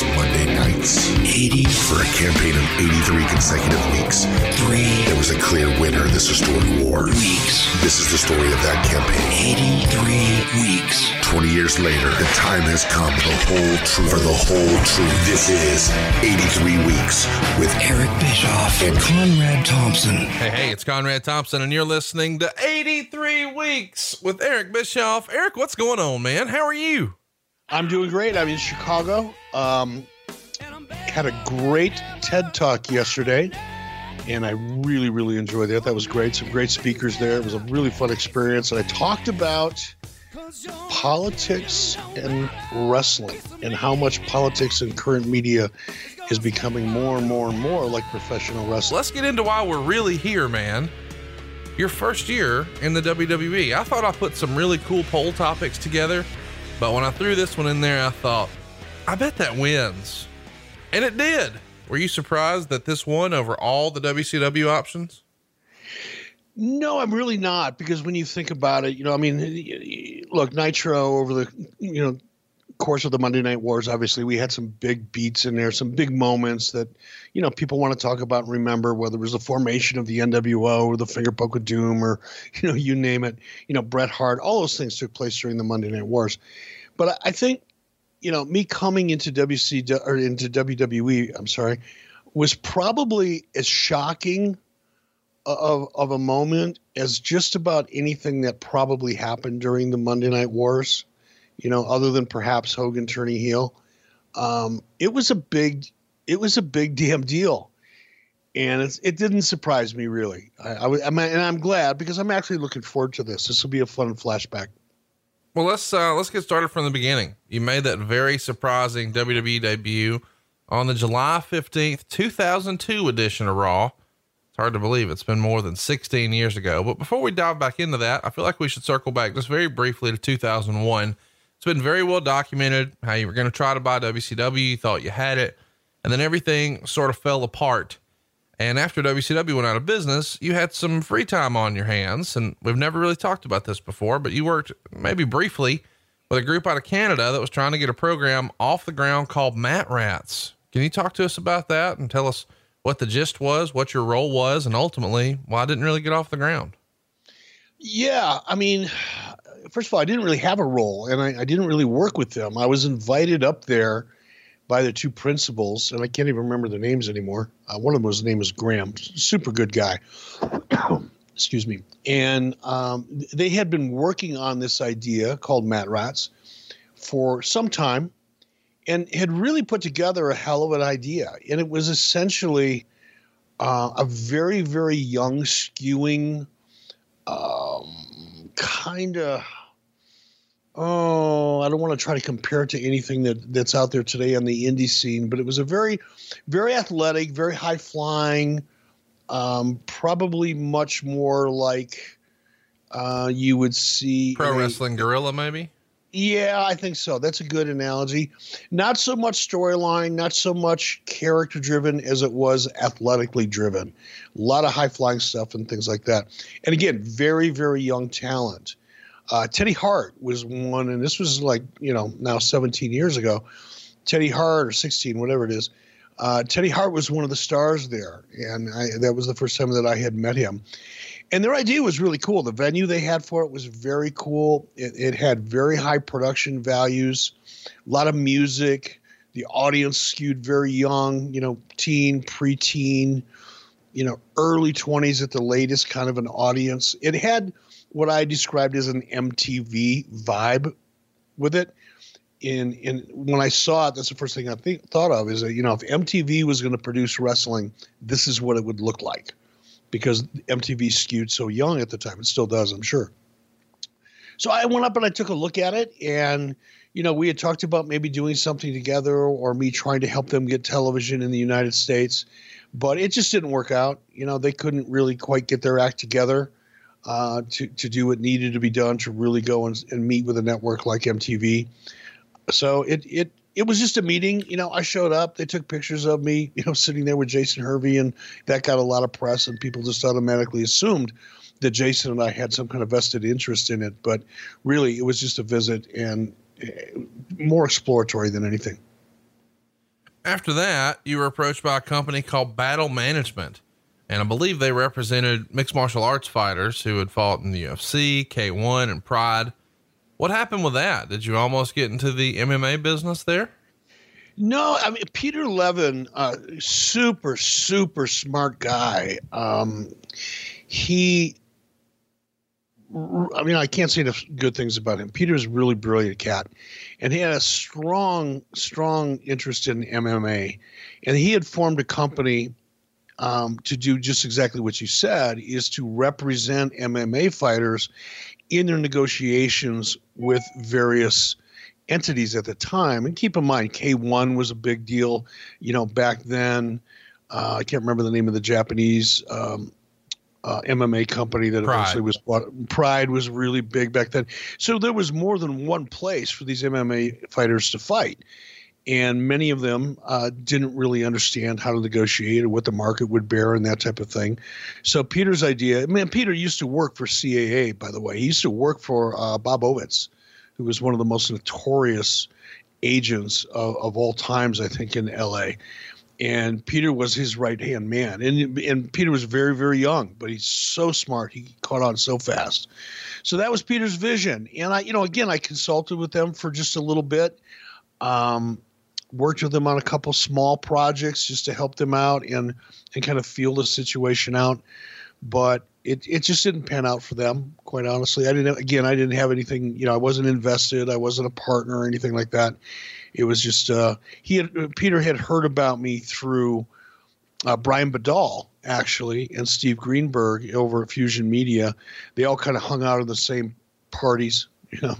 those Monday nights. 80 for a campaign of 83 consecutive weeks. Three. There was a clear winner in this historic war. Weeks. This is the story of that campaign. 83 weeks. 20 years later, the time has come for the whole truth. For the whole truth. This is 83 Weeks with Eric Bischoff and Conrad Thompson. Hey, hey, it's Conrad Thompson, and you're listening to 83 Weeks with Eric Bischoff. Eric, what's going on, man? How are you? I'm doing great. I'm in Chicago. Um, had a great TED talk yesterday, and I really, really enjoyed that. That was great. Some great speakers there. It was a really fun experience. And I talked about politics and wrestling and how much politics and current media is becoming more and more and more like professional wrestling. Let's get into why we're really here, man. Your first year in the WWE. I thought I put some really cool poll topics together, but when I threw this one in there, I thought, I bet that wins. And it did. Were you surprised that this won over all the WCW options? No, I'm really not because when you think about it, you know, I mean, look, Nitro over the you know course of the Monday Night Wars, obviously we had some big beats in there, some big moments that you know people want to talk about and remember, whether it was the formation of the NWO or the Finger Poke of Doom or you know you name it, you know Bret Hart, all those things took place during the Monday Night Wars. But I think you know me coming into WC or into WWE, I'm sorry, was probably as shocking of of a moment as just about anything that probably happened during the Monday Night Wars. You know, other than perhaps Hogan turning heel, um, it was a big, it was a big damn deal, and it didn't surprise me really. I, I was, I'm, and I'm glad because I'm actually looking forward to this. This will be a fun flashback. Well, let's uh, let's get started from the beginning. You made that very surprising WWE debut on the July 15th, 2002 edition of Raw It's hard to believe it's been more than 16 years ago. But before we dive back into that, I feel like we should circle back just very briefly to 2001. It's been very well documented how you were going to try to buy WCW, you thought you had it, and then everything sort of fell apart. And after WCW went out of business, you had some free time on your hands. And we've never really talked about this before, but you worked maybe briefly with a group out of Canada that was trying to get a program off the ground called Mat Rats. Can you talk to us about that and tell us what the gist was, what your role was, and ultimately why I didn't really get off the ground. Yeah, I mean, first of all, I didn't really have a role, and I, I didn't really work with them. I was invited up there by the two principals, and I can't even remember their names anymore. Uh, one of them was name was Graham, super good guy. Excuse me. And um, they had been working on this idea called Mat Rats for some time and had really put together a hell of an idea. And it was essentially uh, a very, very young, skewing, um, kind of. Oh, I don't want to try to compare it to anything that, that's out there today on the indie scene, but it was a very, very athletic, very high flying, um, probably much more like uh, you would see Pro Wrestling Guerrilla, maybe. Yeah, I think so. That's a good analogy. Not so much storyline, not so much character driven as it was athletically driven. A lot of high flying stuff and things like that. And again, very, very young talent. Uh, Teddy Hart was one, and this was like, you know, now 17 years ago. Teddy Hart, or 16, whatever it is. Uh, Teddy Hart was one of the stars there. And I, that was the first time that I had met him and their idea was really cool. The venue they had for it was very cool. It, it, had very high production values, a lot of music. The audience skewed very young, you know, teen, preteen, you know, early 20s at the latest kind of an audience. It had what I described as an MTV vibe with it. In, in when I saw it, that's the first thing I think, thought of is that, you know, if MTV was going to produce wrestling, this is what it would look like because MTV skewed so young at the time. It still does, I'm sure. So I went up and I took a look at it, and you know, we had talked about maybe doing something together or me trying to help them get television in the United States, but it just didn't work out. You know, they couldn't really quite get their act together uh, to to do what needed to be done to really go and, and meet with a network like MTV. So it it it was just a meeting. You know, I showed up. They took pictures of me, you know, sitting there with Jason Hervey, and that got a lot of press, and people just automatically assumed that Jason and I had some kind of vested interest in it. But really, it was just a visit and eh, more exploratory than anything. After that, you were approached by a company called Battle Management. And I believe they represented mixed martial arts fighters who had fought in the UFC, K1, and Pride. What happened with that? Did you almost get into the MMA business there? No, I mean Peter Levin, uh, super super smart guy. Um, he, I mean, I can't say enough good things about him. Peter's a really brilliant cat, and he had a strong strong interest in MMA, and he had formed a company um, to do just exactly what you said is to represent MMA fighters in their negotiations with various entities at the time. And keep in mind, K1 was a big deal, you know, back then. Uh, I can't remember the name of the Japanese um, uh, MMA company that Pride. eventually was bought. Pride was really big back then. So there was more than one place for these MMA fighters to fight. And many of them uh, didn't really understand how to negotiate or what the market would bear and that type of thing. So Peter's idea, man, Peter used to work for CAA, by the way. He used to work for uh, Bob Ovitz who was one of the most notorious agents of, of all times, I think, in LA. And Peter was his right hand man. And, and Peter was very, very young, but he's so smart. He caught on so fast. So that was Peter's vision. And I, you know, again, I consulted with them for just a little bit. Um, worked with them on a couple small projects just to help them out and and kind of feel the situation out. But it it just didn't pan out for them. Quite honestly, I didn't. Again, I didn't have anything. You know, I wasn't invested. I wasn't a partner or anything like that. It was just uh, he had uh, Peter had heard about me through uh, Brian Bedol actually and Steve Greenberg over at Fusion Media. They all kind of hung out in the same parties. You know,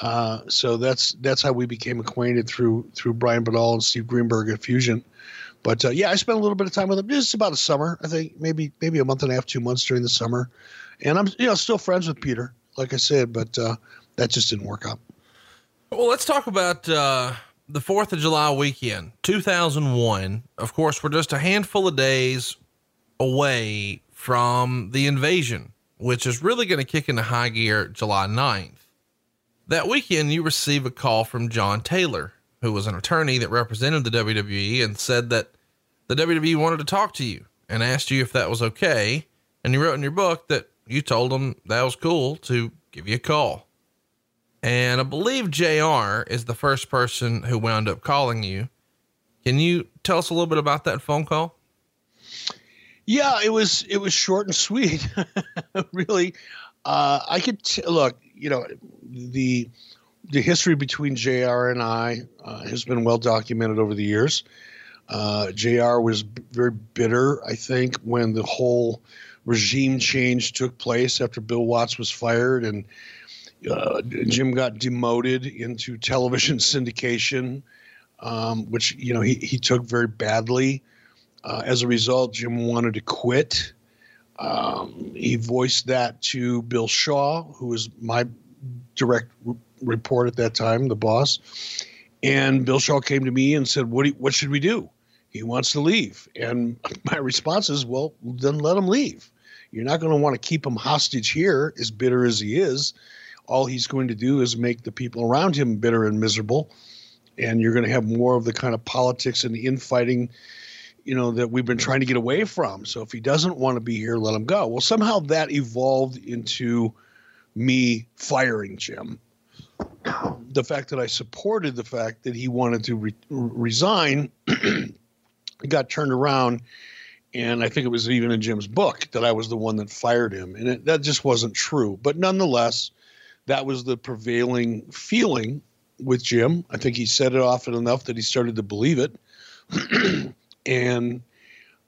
uh, so that's that's how we became acquainted through through Brian Bedol and Steve Greenberg at Fusion. But uh, yeah, I spent a little bit of time with him. Just about a summer, I think, maybe maybe a month and a half, two months during the summer. And I'm you know still friends with Peter, like I said, but uh, that just didn't work out. Well, let's talk about uh, the Fourth of July weekend, two thousand one. Of course, we're just a handful of days away from the invasion, which is really going to kick into high gear July 9th. That weekend, you receive a call from John Taylor, who was an attorney that represented the WWE and said that the WWE wanted to talk to you and asked you if that was okay. And you wrote in your book that you told them that was cool to give you a call. And I believe JR is the first person who wound up calling you. Can you tell us a little bit about that phone call? Yeah, it was it was short and sweet. really, uh, I could t- look. You know, the the history between JR and I uh, has been well documented over the years. Uh, JR was b- very bitter, I think, when the whole regime change took place after Bill Watts was fired and uh, Jim got demoted into television syndication, um, which you know he he took very badly. Uh, as a result, Jim wanted to quit. Um, he voiced that to Bill Shaw, who was my direct report at that time, the boss. And Bill Shaw came to me and said, "What you, what should we do?" He wants to leave, and my response is, "Well, then let him leave. You're not going to want to keep him hostage here, as bitter as he is. All he's going to do is make the people around him bitter and miserable, and you're going to have more of the kind of politics and infighting." You know that we've been trying to get away from. So if he doesn't want to be here, let him go. Well, somehow that evolved into me firing Jim. The fact that I supported the fact that he wanted to re- resign got turned around, and I think it was even in Jim's book that I was the one that fired him, and it, that just wasn't true. But nonetheless, that was the prevailing feeling with Jim. I think he said it often enough that he started to believe it. and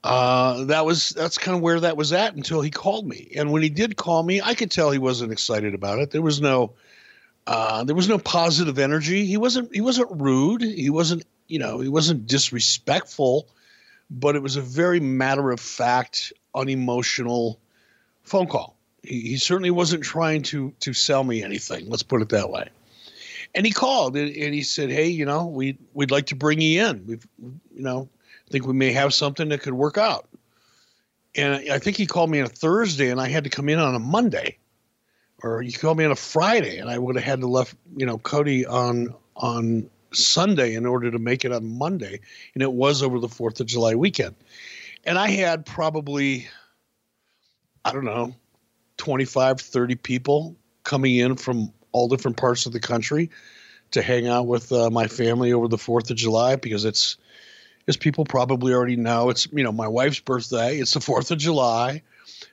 uh, that was that's kind of where that was at until he called me. And when he did call me, I could tell he wasn't excited about it. There was no uh, there was no positive energy. He wasn't he wasn't rude. He wasn't you know he wasn't disrespectful, but it was a very matter of fact, unemotional phone call. He, he certainly wasn't trying to to sell me anything. Let's put it that way. And he called and, and he said, "Hey, you know, we we'd like to bring you in. We've you know." Think we may have something that could work out. And I think he called me on a Thursday, and I had to come in on a Monday, or he called me on a Friday, and I would have had to left, you know, Cody on on Sunday in order to make it on Monday, and it was over the Fourth of July weekend. And I had probably, I don't know, 25, 30 people coming in from all different parts of the country to hang out with uh, my family over the Fourth of July because it's, as people probably already know, it's you know my wife's birthday. It's the Fourth of July.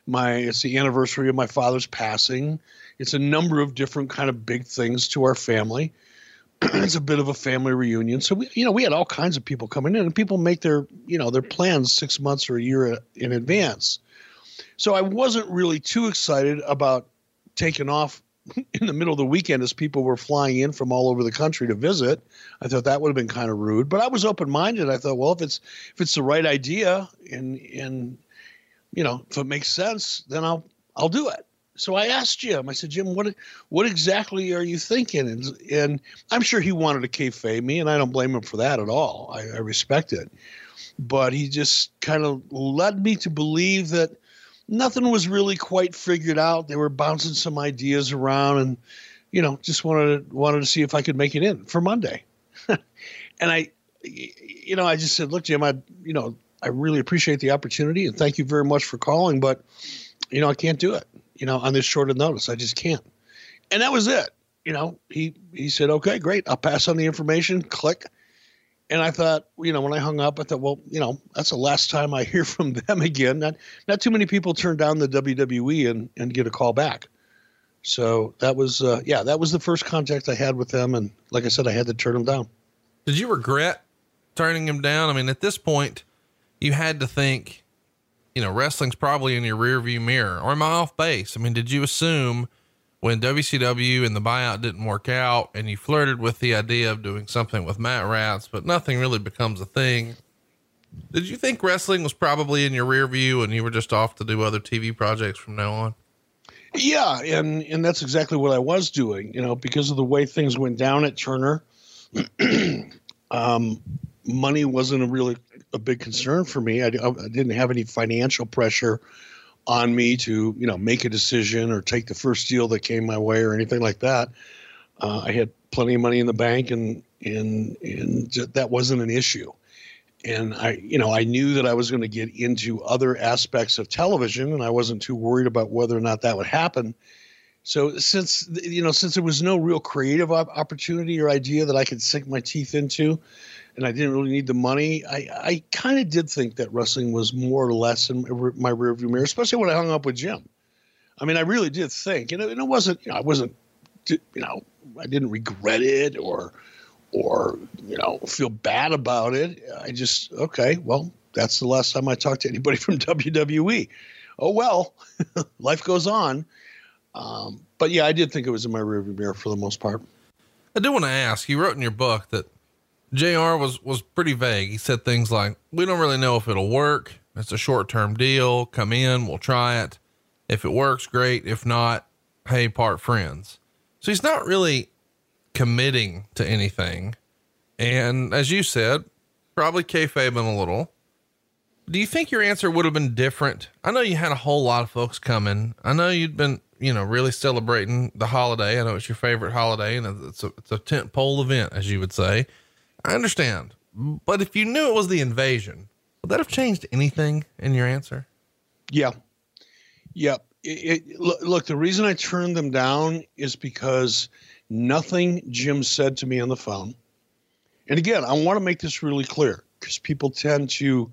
My it's the anniversary of my father's passing. It's a number of different kind of big things to our family. it's a bit of a family reunion. So we, you know, we had all kinds of people coming in, and people make their, you know, their plans six months or a year in advance. So I wasn't really too excited about taking off in the middle of the weekend as people were flying in from all over the country to visit. I thought that would have been kind of rude, but I was open minded. I thought, well, if it's if it's the right idea and and you know if it makes sense, then I'll I'll do it. So I asked Jim. I said, Jim, what what exactly are you thinking? And and I'm sure he wanted to kayfabe me, and I don't blame him for that at all. I, I respect it, but he just kind of led me to believe that nothing was really quite figured out. They were bouncing some ideas around, and you know, just wanted to, wanted to see if I could make it in for Monday. and I, you know, I just said, look, Jim, I, you know, I really appreciate the opportunity, and thank you very much for calling, but you know, I can't do it. You know, on this short of notice, I just can't. And that was it. You know, he he said, okay, great, I'll pass on the information. Click and I thought, you know, when I hung up, I thought, well, you know, that's the last time I hear from them again. Not not too many people turn down the WWE and and get a call back. So that was, uh, yeah, that was the first contact I had with them, and like I said, I had to turn them down. Did you regret turning him down? I mean, at this point, you had to think, you know, wrestling's probably in your rearview mirror, or am I off base? I mean, did you assume? When WCW and the buyout didn't work out and you flirted with the idea of doing something with Mat Rats, but nothing really becomes a thing. Did you think wrestling was probably in your rear view and you were just off to do other TV projects from now on? Yeah, and and that's exactly what I was doing, you know, because of the way things went down at Turner. um, money wasn't a really a big concern for me. I, I didn't have any financial pressure on me to you know make a decision or take the first deal that came my way or anything like that. Uh, I had plenty of money in the bank, and and and that wasn't an issue. And I, you know, I knew that I was going to get into other aspects of television, and I wasn't too worried about whether or not that would happen. So since you know, since there was no real creative opportunity or idea that I could sink my teeth into, and I didn't really need the money. I, I kind of did think that wrestling was more or less in my rearview mirror, especially when I hung up with Jim. I mean, I really did think, and it, and it wasn't, you know, I wasn't, you know, I didn't regret it or, or you know, feel bad about it. I just okay, well, that's the last time I talked to anybody from WWE. Oh well, life goes on. Um, but yeah, I did think it was in my rearview mirror for the most part. I do want to ask. You wrote in your book that JR was, was pretty vague. He said things like, we don't really know if it'll work. It's a short term deal. Come in, we'll try it. If it works, great. If not, hey, part friends. So he's not really committing to anything. And as you said, probably kayfabing a little. Do you think your answer would have been different? I know you had a whole lot of folks coming. I know you'd been, you know, really celebrating the holiday. I know it's your favorite holiday and it's a, it's a tent pole event, as you would say. I understand. But if you knew it was the invasion, would that have changed anything in your answer? Yeah. Yep. Look, look, the reason I turned them down is because nothing Jim said to me on the phone. And again, I want to make this really clear because people tend to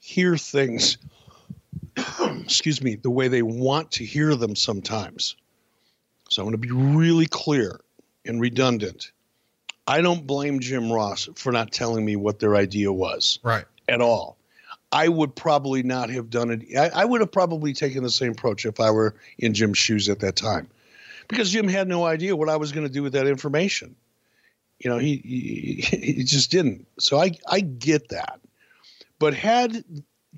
hear things, excuse me, the way they want to hear them sometimes. So I want to be really clear and redundant. I don't blame Jim Ross for not telling me what their idea was. Right. At all. I would probably not have done it. I, I, would have probably taken the same approach if I were in Jim's shoes at that time, because Jim had no idea what I was going to do with that information. You know, he, he, he just didn't. So I I get that, but had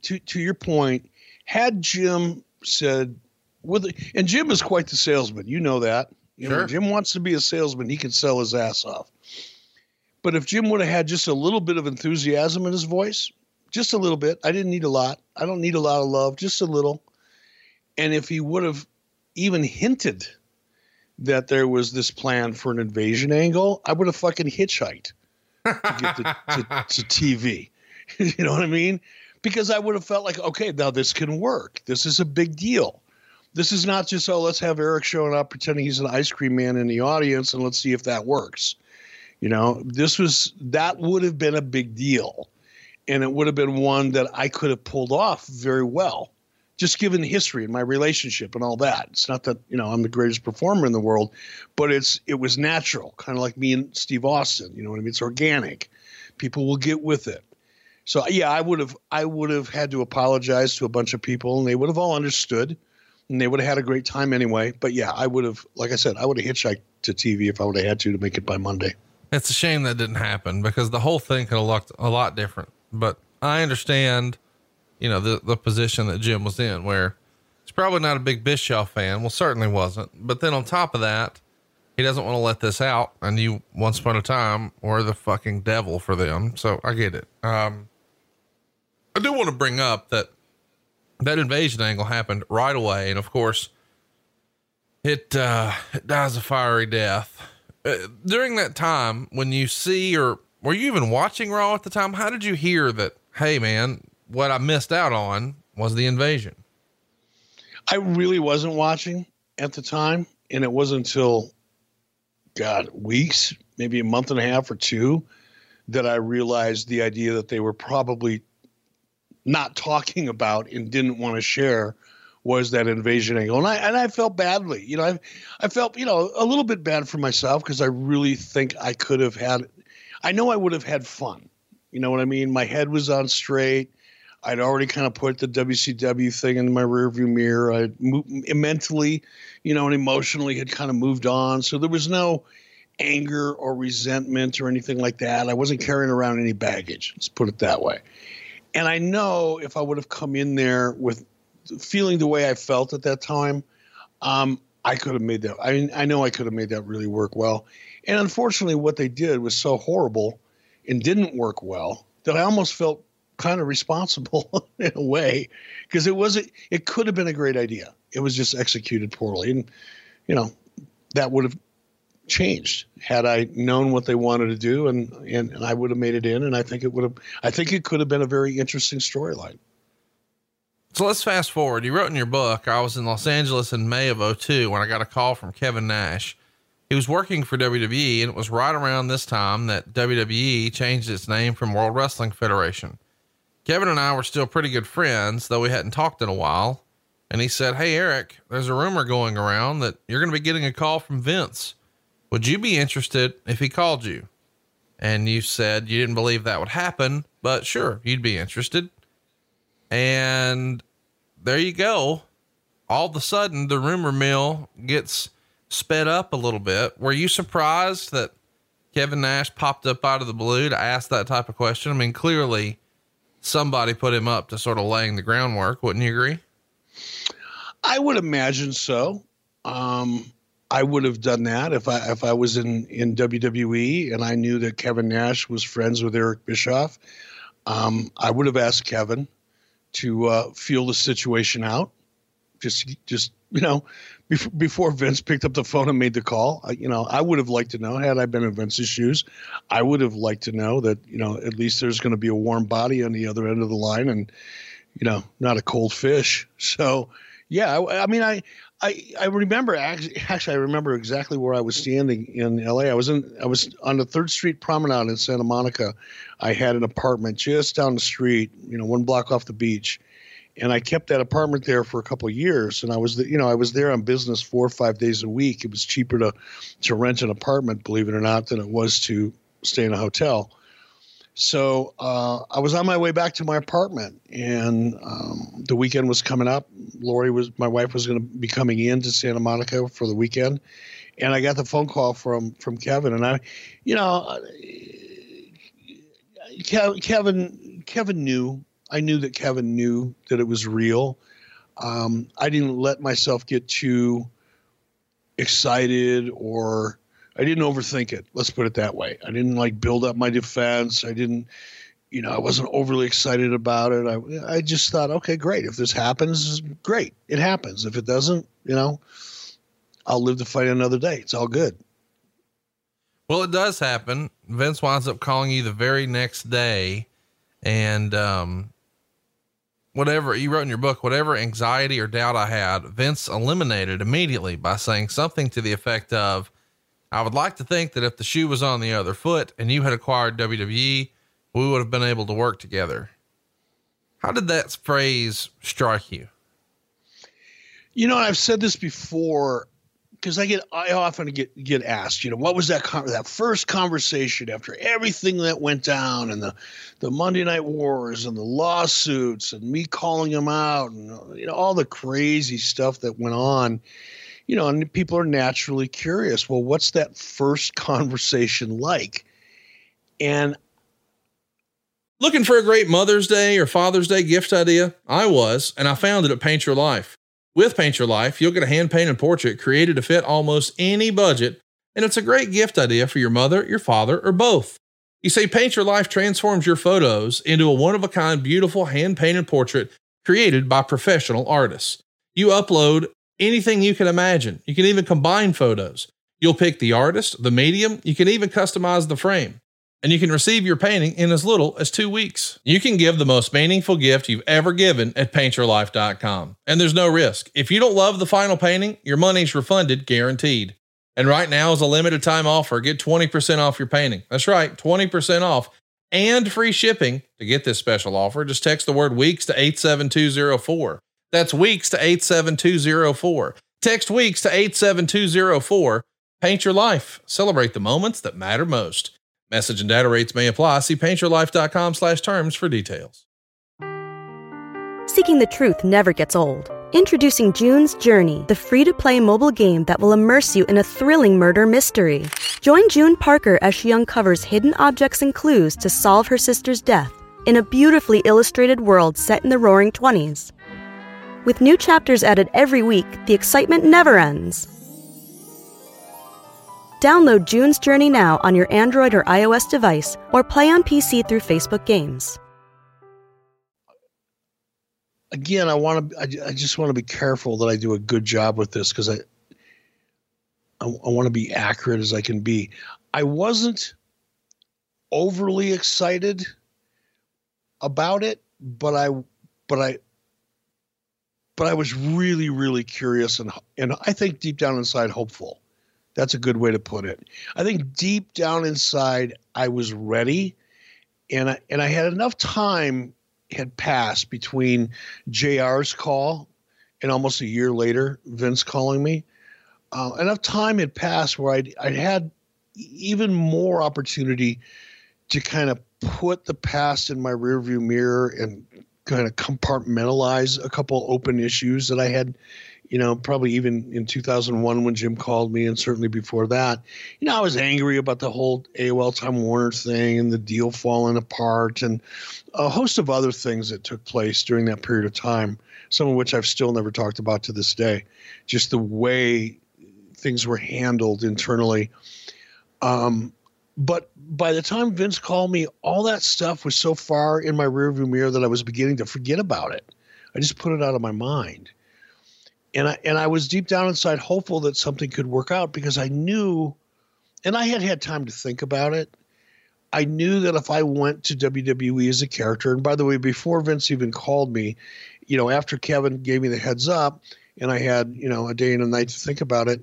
to to your point, had Jim said with and Jim is quite the salesman. You know that. You sure. know, Jim wants to be a salesman. He can sell his ass off. But if Jim would have had just a little bit of enthusiasm in his voice, just a little bit, I didn't need a lot. I don't need a lot of love, just a little. And if he would have even hinted that there was this plan for an invasion angle, I would have fucking hitchhiked to get to, to, to TV. you know what I mean? Because I would have felt like, okay, now this can work. This is a big deal. This is not just, oh, let's have Eric showing up pretending he's an ice cream man in the audience and let's see if that works. You know, this was, that would have been a big deal. And it would have been one that I could have pulled off very well just given the history and my relationship and all that. It's not that you know I'm the greatest performer in the world, but it's it was natural, kind of like me and Steve Austin. You know what I mean? It's organic. People will get with it. So yeah, I would have I would have had to apologize to a bunch of people, and they would have all understood, and they would have had a great time anyway. But yeah, I would have, like I said, I would have hitchhiked to TV if I would have had to to make it by Monday. It's a shame that didn't happen because the whole thing could have looked a lot different. But I understand you know, the, the position that Jim was in, where he's probably not a big Bischoff fan. Well, certainly wasn't. But then on top of that, he doesn't want to let this out. And you, once upon a time, were the fucking devil for them. So I get it. Um, I do want to bring up that that invasion angle happened right away. And of course, it, uh, it dies a fiery death. Uh, during that time, when you see, or were you even watching Raw at the time? How did you hear that? Hey, man, what I missed out on was the invasion. I really wasn't watching at the time, and it wasn't until God weeks, maybe a month and a half or two, that I realized the idea that they were probably not talking about and didn't want to share was that invasion angle. And I and I felt badly. You know, I I felt, you know, a little bit bad for myself because I really think I could have had I know I would have had fun. You know what I mean? My head was on straight. I'd already kind of put the WCW thing in my rearview mirror. I mentally, you know, and emotionally had kind of moved on. So there was no anger or resentment or anything like that. I wasn't carrying around any baggage. Let's put it that way. And I know if I would have come in there with feeling the way I felt at that time, um, I could have made that. I mean, I know I could have made that really work well. And unfortunately, what they did was so horrible and didn't work well that I almost felt kind of responsible in a way because it was it could have been a great idea. It was just executed poorly, and you know that would have changed had I known what they wanted to do, and, and and I would have made it in, and I think it would have. I think it could have been a very interesting storyline. So let's fast forward. You wrote in your book, I was in Los Angeles in May of 02 when I got a call from Kevin Nash. He was working for WWE, and it was right around this time that WWE changed its name from World Wrestling Federation. Kevin and I were still pretty good friends, though we hadn't talked in a while. And he said, Hey, Eric, there's a rumor going around that you're going to be getting a call from Vince. Would you be interested if he called you? And you said you didn't believe that would happen, but sure, you'd be interested. And there you go. All of a sudden, the rumor mill gets sped up a little bit. Were you surprised that Kevin Nash popped up out of the blue to ask that type of question? I mean, clearly somebody put him up to sort of laying the groundwork. Wouldn't you agree? I would imagine so. Um, I would have done that if I if I was in in WWE and I knew that Kevin Nash was friends with Eric Bischoff. Um, I would have asked Kevin to uh, feel the situation out. Just just you know, before, Vince picked up the phone and made the call, you know, I would have liked to know. Had I been in Vince's shoes, I would have liked to know that you know at least there's going to be a warm body on the other end of the line, and you know, not a cold fish. So, yeah, I, I mean, I. I, I remember actually, actually I remember exactly where I was standing in LA. I was in I was on the Third Street Promenade in Santa Monica. I had an apartment just down the street, you know, one block off the beach, and I kept that apartment there for a couple of years. And I was, you know, I was there on business four or five days a week. It was cheaper to to rent an apartment, believe it or not, than it was to stay in a hotel. So uh, I was on my way back to my apartment, and um, the weekend was coming up. Lori was my wife was going to be coming in to Santa Monica for the weekend, and I got the phone call from from Kevin, and I, you know, uh, Kevin Kevin knew I knew that Kevin knew that it was real. Um, I didn't let myself get too excited or I didn't overthink it. Let's put it that way. I didn't like build up my defense. I didn't, you know, I wasn't overly excited about it. I, I just thought, okay, great. If this happens, great. It happens. If it doesn't, you know, I'll live to fight another day. It's all good. Well, it does happen. Vince winds up calling you the very next day and, um, whatever you wrote in your book, whatever anxiety or doubt I had, Vince eliminated immediately by saying something to the effect of, I would like to think that if the shoe was on the other foot and you had acquired WWE, we would have been able to work together. How did that phrase strike you? You know, I've said this before because I get I often get get asked, you know, what was that con- that first conversation after everything that went down and the the Monday Night Wars and the lawsuits and me calling him out and you know all the crazy stuff that went on. You know, and people are naturally curious. Well, what's that first conversation like? And looking for a great Mother's Day or Father's Day gift idea? I was, and I found it at Paint Your Life. With Paint Your Life, you'll get a hand painted portrait created to fit almost any budget, and it's a great gift idea for your mother, your father, or both. You see, Paint Your Life transforms your photos into a one of a kind, beautiful hand painted portrait created by professional artists. You upload anything you can imagine. You can even combine photos. You'll pick the artist, the medium, you can even customize the frame and you can receive your painting in as little as two weeks. You can give the most meaningful gift you've ever given at paintyourlife.com. And there's no risk. If you don't love the final painting, your money's refunded guaranteed. And right now is a limited time offer. Get 20% off your painting. That's right, 20% off and free shipping. To get this special offer, just text the word weeks to 87204. That's weeks to 87204. Text weeks to 87204. Paint your life. Celebrate the moments that matter most. Message and data rates may apply. See paintyourlife.com slash terms for details. Seeking the truth never gets old. Introducing June's Journey, the free to play mobile game that will immerse you in a thrilling murder mystery. Join June Parker as she uncovers hidden objects and clues to solve her sister's death in a beautifully illustrated world set in the roaring 20s. With new chapters added every week, the excitement never ends. Download June's Journey now on your Android or iOS device or play on PC through Facebook Games. Again, I want to I, just want to be careful that I do a good job with this because I, I I want to be accurate as I can be. I wasn't overly excited about it, but I but I but I was really really curious and and I think deep down inside hopeful that's a good way to put it. I think deep down inside, I was ready, and I, and I had enough time had passed between JR's call and almost a year later, Vince calling me. Uh, enough time had passed where I'd, I'd had even more opportunity to kind of put the past in my rearview mirror and kind of compartmentalize a couple open issues that I had you know, probably even in 2001 when Jim called me, and certainly before that, you know, I was angry about the whole AOL Time Warner thing and the deal falling apart and a host of other things that took place during that period of time, some of which I've still never talked about to this day. Just the way things were handled internally. Um, but by the time Vince called me, all that stuff was so far in my rearview mirror that I was beginning to forget about it. I just put it out of my mind and I and I was deep down inside hopeful that something could work out because I knew, and I had had time to think about it. I knew that if I went to WWE as a character, and by the way, before Vince even called me, you know, after Kevin gave me the heads up, and I had you know a day and a night to think about it,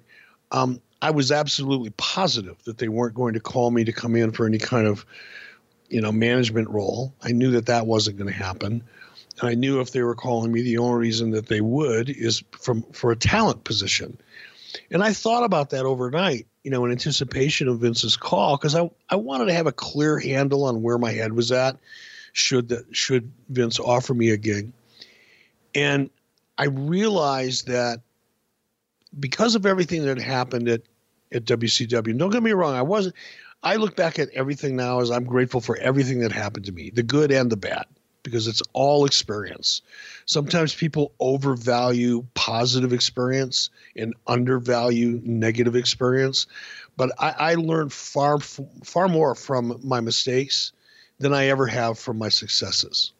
um, I was absolutely positive that they weren't going to call me to come in for any kind of, you know, management role. I knew that that wasn't going to happen. And I knew if they were calling me, the only reason that they would is from for a talent position. And I thought about that overnight, you know, in anticipation of Vince's call, because I, I wanted to have a clear handle on where my head was at should that should Vince offer me a gig. And I realized that because of everything that happened at, at WCW, don't get me wrong, I wasn't I look back at everything now as I'm grateful for everything that happened to me, the good and the bad because it's all experience. Sometimes people overvalue positive experience and undervalue negative experience. But I, I learned far, far more from my mistakes than I ever have from my successes.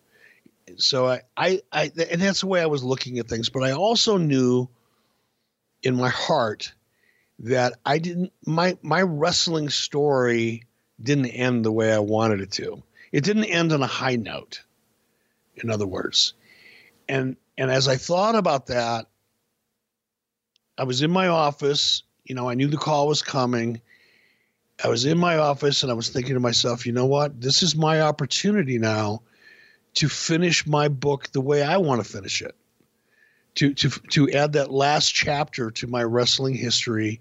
So I, I, I, and that's the way I was looking at things. But I also knew in my heart that I didn't my my wrestling story didn't end the way I wanted it to. It didn't end on a high note. In other words, and and as I thought about that, I was in my office. You know, I knew the call was coming. I was in my office and I was thinking to myself, you know what? This is my opportunity now to finish my book the way I want to finish it. To to to add that last chapter to my wrestling history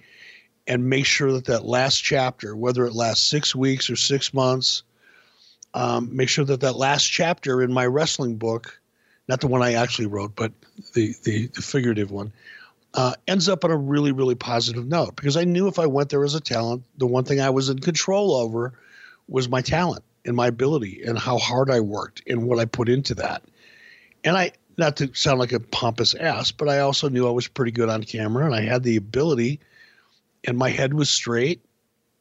and make sure that that last chapter, whether it lasts 6 weeks or 6 months, um, make sure that that last chapter in my wrestling book, not the one I actually wrote, but the the, the figurative one, uh, ends up on a really, really positive note because I knew if I went there as a talent, the one thing I was in control over was my talent and my ability and how hard I worked and what I put into that. And I, not to sound like a pompous ass, but I also knew I was pretty good on camera and I had the ability and my head was straight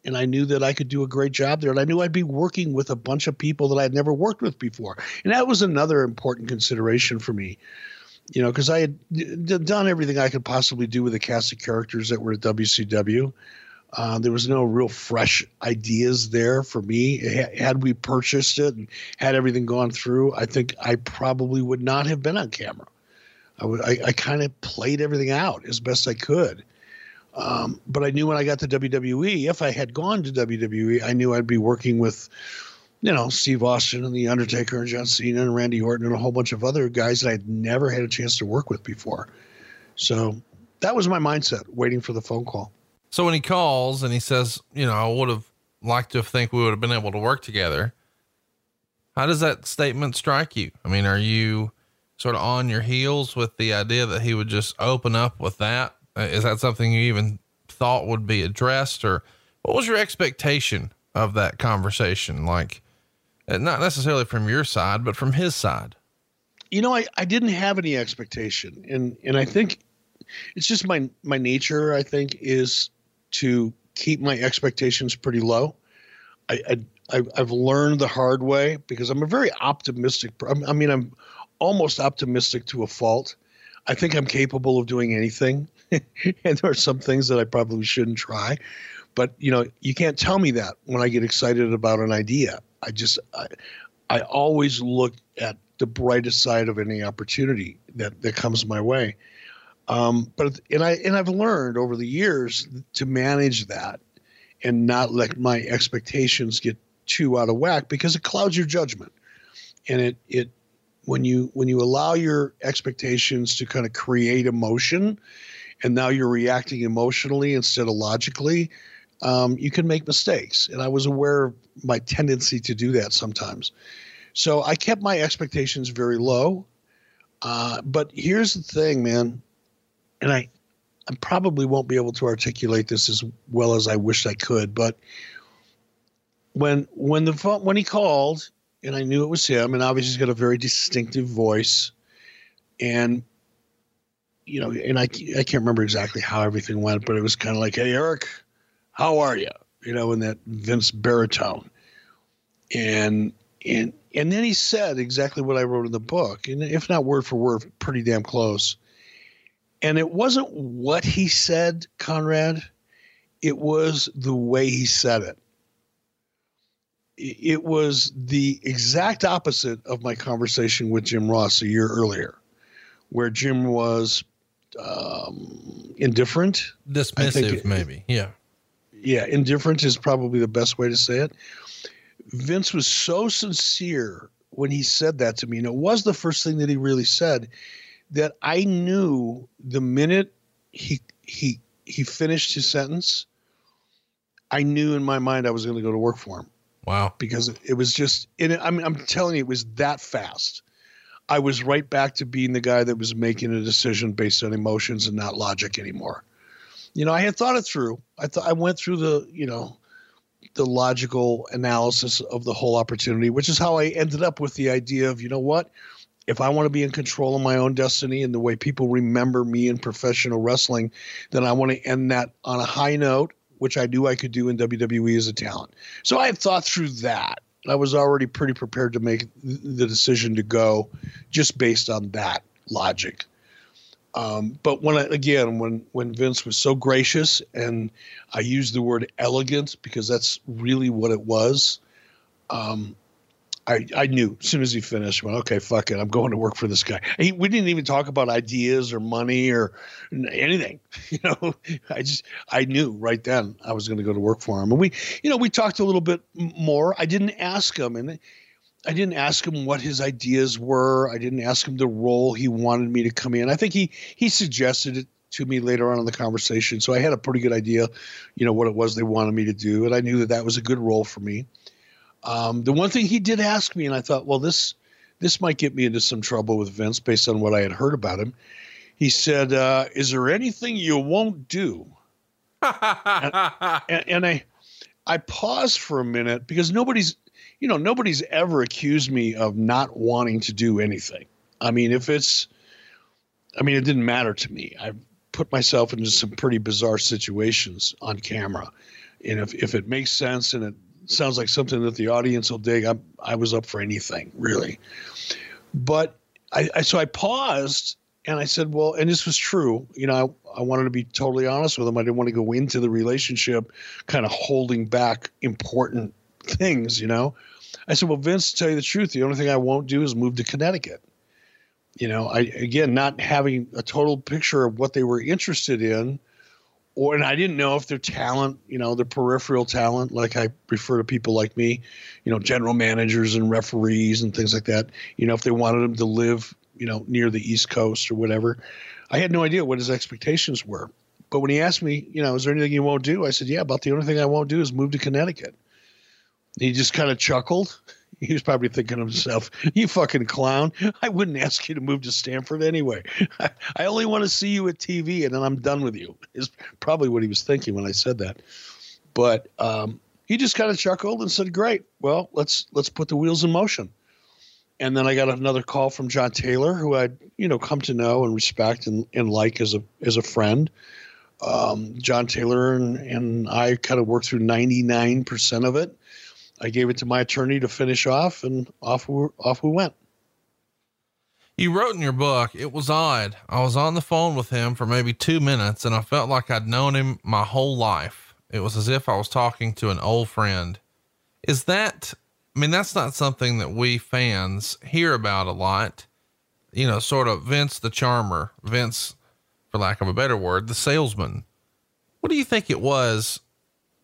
and I knew that I could do a great job there. And I knew I'd be working with a bunch of people that I'd never worked with before. And that was another important consideration for me you know, because I had d- done everything I could possibly do with the cast of characters that were at WCW. Uh, there was no real fresh ideas there for me. Had we purchased it and had everything gone through, I think I probably would not have been on camera. I would. I, kind of played everything out as best I could. Um, but I knew when I got to WWE, if I had gone to WWE, I knew I'd be working with you know, Steve Austin and The Undertaker and John Cena and Randy Orton and a whole bunch of other guys that I'd never had a chance to work with before. So that was my mindset, waiting for the phone call. So when he calls and he says, you know, I would have liked to think we would have been able to work together. How does that statement strike you? I mean, are you sort of on your heels with the idea that he would just open up with that? Uh, that something you even thought would be addressed or what was your expectation of that conversation? Like, not necessarily from your side, but from his side. You know, I, I didn't have any expectation, and and I think it's just my my nature. I think is to keep my expectations pretty low. I, I I've learned the hard way because I'm a very optimistic. I mean, I'm almost optimistic to a fault. I think I'm capable of doing anything, and there are some things that I probably shouldn't try. But you know, you can't tell me that when I get excited about an idea. I just I, I always look at the brightest side of any opportunity that that comes my way. Um, but and I and I've learned over the years to manage that and not let my expectations get too out of whack because it clouds your judgment. And it it when you when you allow your expectations to kind of create emotion and now you're reacting emotionally instead of logically, um, you can make mistakes. And I was aware of my tendency to do that sometimes. So I kept my expectations very low. Uh, but here's the thing, man, and I, I probably won't be able to articulate this as well as I wish I could. But when when the phone, when he called, and I knew it was him, and obviously he's got a very distinctive voice, and you know, and I I can't remember exactly how everything went, but it was kind of like, "Hey, Eric, how are you? You know, in that Vince baritone. And and and then he said exactly what I wrote in the book, and if not word for word, pretty damn close. And it wasn't what he said, Conrad. It was the way he said it. It was the exact opposite of my conversation with Jim Ross a year earlier, where Jim was um, indifferent, dismissive, maybe. Yeah yeah, indifferent is probably the best way to say it. Vince was so sincere when he said that to me, and it was the first thing that he really said that I knew the minute he he he finished his sentence, I knew in my mind I was going to go to work for him. Wow! Because it was just, and I mean, I'm telling you, it was that fast. I was right back to being the guy that was making a decision based on emotions and not logic anymore you know, I had thought it through. I thought I went through the, you know, the logical analysis of the whole opportunity, which is how I ended up with the idea of, you know what, if I want to be in control of my own destiny and the way people remember me in professional wrestling, then I want to end that on a high note, which I knew I could do in WWE as a talent. So I had thought through that. I was already pretty prepared to make the decision to go just based on that logic. Um, but when I, again, when when Vince was so gracious, and I use the word elegant because that's really what it was. Um, I, I knew as soon as he finished, well, okay, fuck it. I'm going to work for this guy. He, we didn't even talk about ideas or money or anything. You know, I just, I knew right then I was going to go to work for him. And we, you know, we talked a little bit more. I didn't ask him and I didn't ask him what his ideas were. I didn't ask him the role he wanted me to come in. I think he, he suggested it to me later on in the conversation. So I had a pretty good idea, you know, what it was they wanted me to do. And I knew that that was a good role for me. Um, the one thing he did ask me, and I thought, well, this this might get me into some trouble with Vince based on what I had heard about him. He said, uh, "Is there anything you won't do?" and, and, and I I paused for a minute because nobody's you know nobody's ever accused me of not wanting to do anything. I mean, if it's I mean, it didn't matter to me. I put myself into some pretty bizarre situations on camera. And if, if it makes sense and it sounds like something that the audience will dig. I, I was up for anything really, but I, I, so I paused and I said, well, and this was true. You know, I, I wanted to be totally honest with him. I didn't want to go into the relationship kind of holding back important things. You know, I said, well, Vince, to tell you the truth, the only thing I won't do is move to Connecticut. You know, I again not having a total picture of what they were interested in or and I didn't know if their talent, you know, their peripheral talent, like I refer to people like me, you know, general managers and referees and things like that, you know, if they wanted them to live, you know, near the East Coast or whatever. I had no idea what his expectations were. But when he asked me, you know, is there anything you won't do? I said, yeah, about the only thing I won't do is move to Connecticut. He just kind of chuckled he was probably thinking to himself, "You fucking clown! I wouldn't ask you to move to Stamford anyway. I, only want to see you at TV, and then I'm done with you." Is probably what he was thinking when I said that. But um, he just kind of chuckled and said, "Great. Well, let's let's put the wheels in motion." And then I got another call from John Taylor, who I'd you know come to know and respect and, and like as a as a friend. Um, John Taylor and, and I kind of worked through 99% of it I gave it to my attorney to finish off, and off we, off we went. You wrote in your book, it was odd. I was on the phone with him for maybe two minutes and I felt like I'd known him my whole life. It was as if I was talking to an old friend. Is that, I mean, that's not something that we fans hear about a lot. You know, sort of Vince the charmer, Vince, for lack of a better word, the salesman. What do you think it was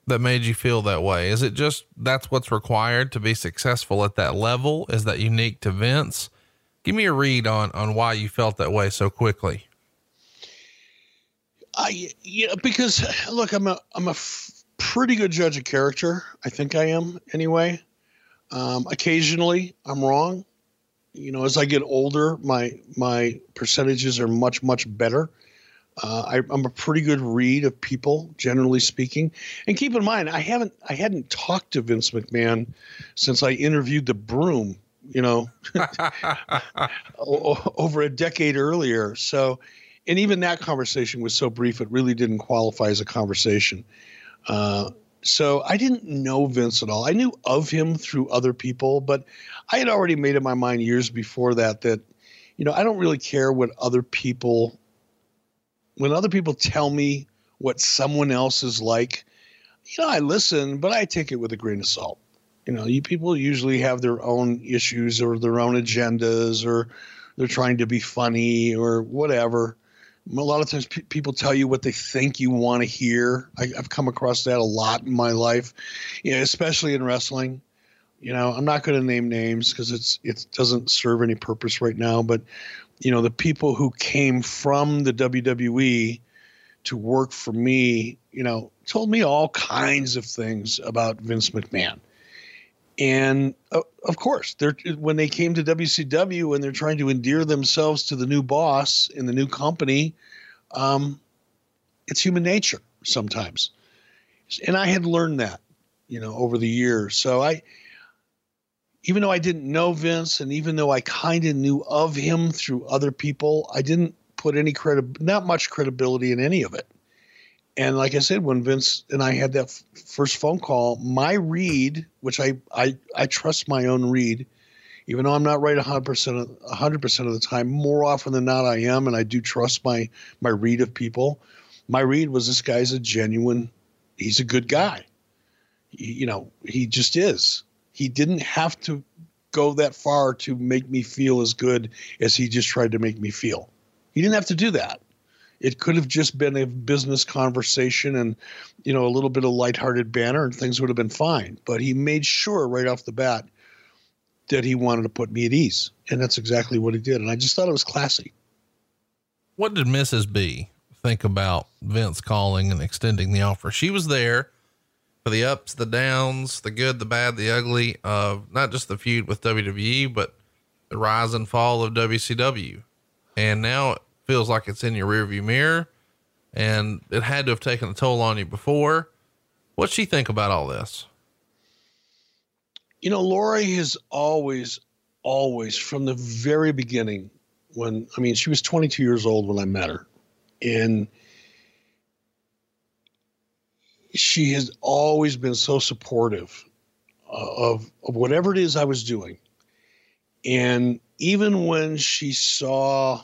that made you feel that way? Is it just that's what's required to be successful at that level? Is that unique to Vince? Give me a read on on why you felt that way so quickly. I yeah, because look, I'm a I'm a f- pretty good judge of character. I think I am anyway. Um, occasionally, I'm wrong. You know, as I get older, my my percentages are much much better. Uh, I, am a pretty good read of people, generally speaking. And keep in mind, I haven't, I hadn't talked to Vince McMahon since I interviewed the Broom, you know, over a decade earlier. So, and even that conversation was so brief, it really didn't qualify as a conversation. Uh, so I didn't know Vince at all. I knew of him through other people, but I had already made up my mind years before that that, you know, I don't really care what other people when other people tell me what someone else is like, you know, I listen, but I take it with a grain of salt. You know, you people usually have their own issues or their own agendas or they're trying to be funny or whatever. A lot of times pe- people tell you what they think you want to hear. I, have come across that a lot in my life, you know, especially in wrestling. You know, I'm not going to name names because it's it doesn't serve any purpose right now. But you know, the people who came from the WWE to work for me, you know, told me all kinds of things about Vince McMahon. And uh, of course, they're when they came to WCW and they're trying to endear themselves to the new boss in the new company, um, it's human nature sometimes. And I had learned that, you know, over the years. So I, even though I didn't know Vince and even though I kind of knew of him through other people, I didn't put any credit, not much credibility in any of it. And like I said, when Vince and I had that f- first phone call, my read, which I, I, I trust my own read, even though I'm not right 100% of, 100% of the time, more often than not I am and I do trust my my read of people. My read was this guy's a genuine he's a good guy. You know, he just is. He didn't have to go that far to make me feel as good as he just tried to make me feel. He didn't have to do that. It could have just been a business conversation and, you know, a little bit of lighthearted banner and things would have been fine. But he made sure right off the bat that he wanted to put me at ease. And that's exactly what he did. And I just thought it was classy. What did Mrs. B think about Vince calling and extending the offer? She was there for the ups, the downs, the good, the bad, the ugly of not just the feud with WWE, but the rise and fall of WCW. And now it feels like it's in your rearview mirror and it had to have taken a toll on you before. What'd she think about all this? You know, Loree has always, always from the very beginning, when I mean, she was 22 years old when I met her. And she has always been so supportive uh, of, of whatever it is I was doing. And even when she saw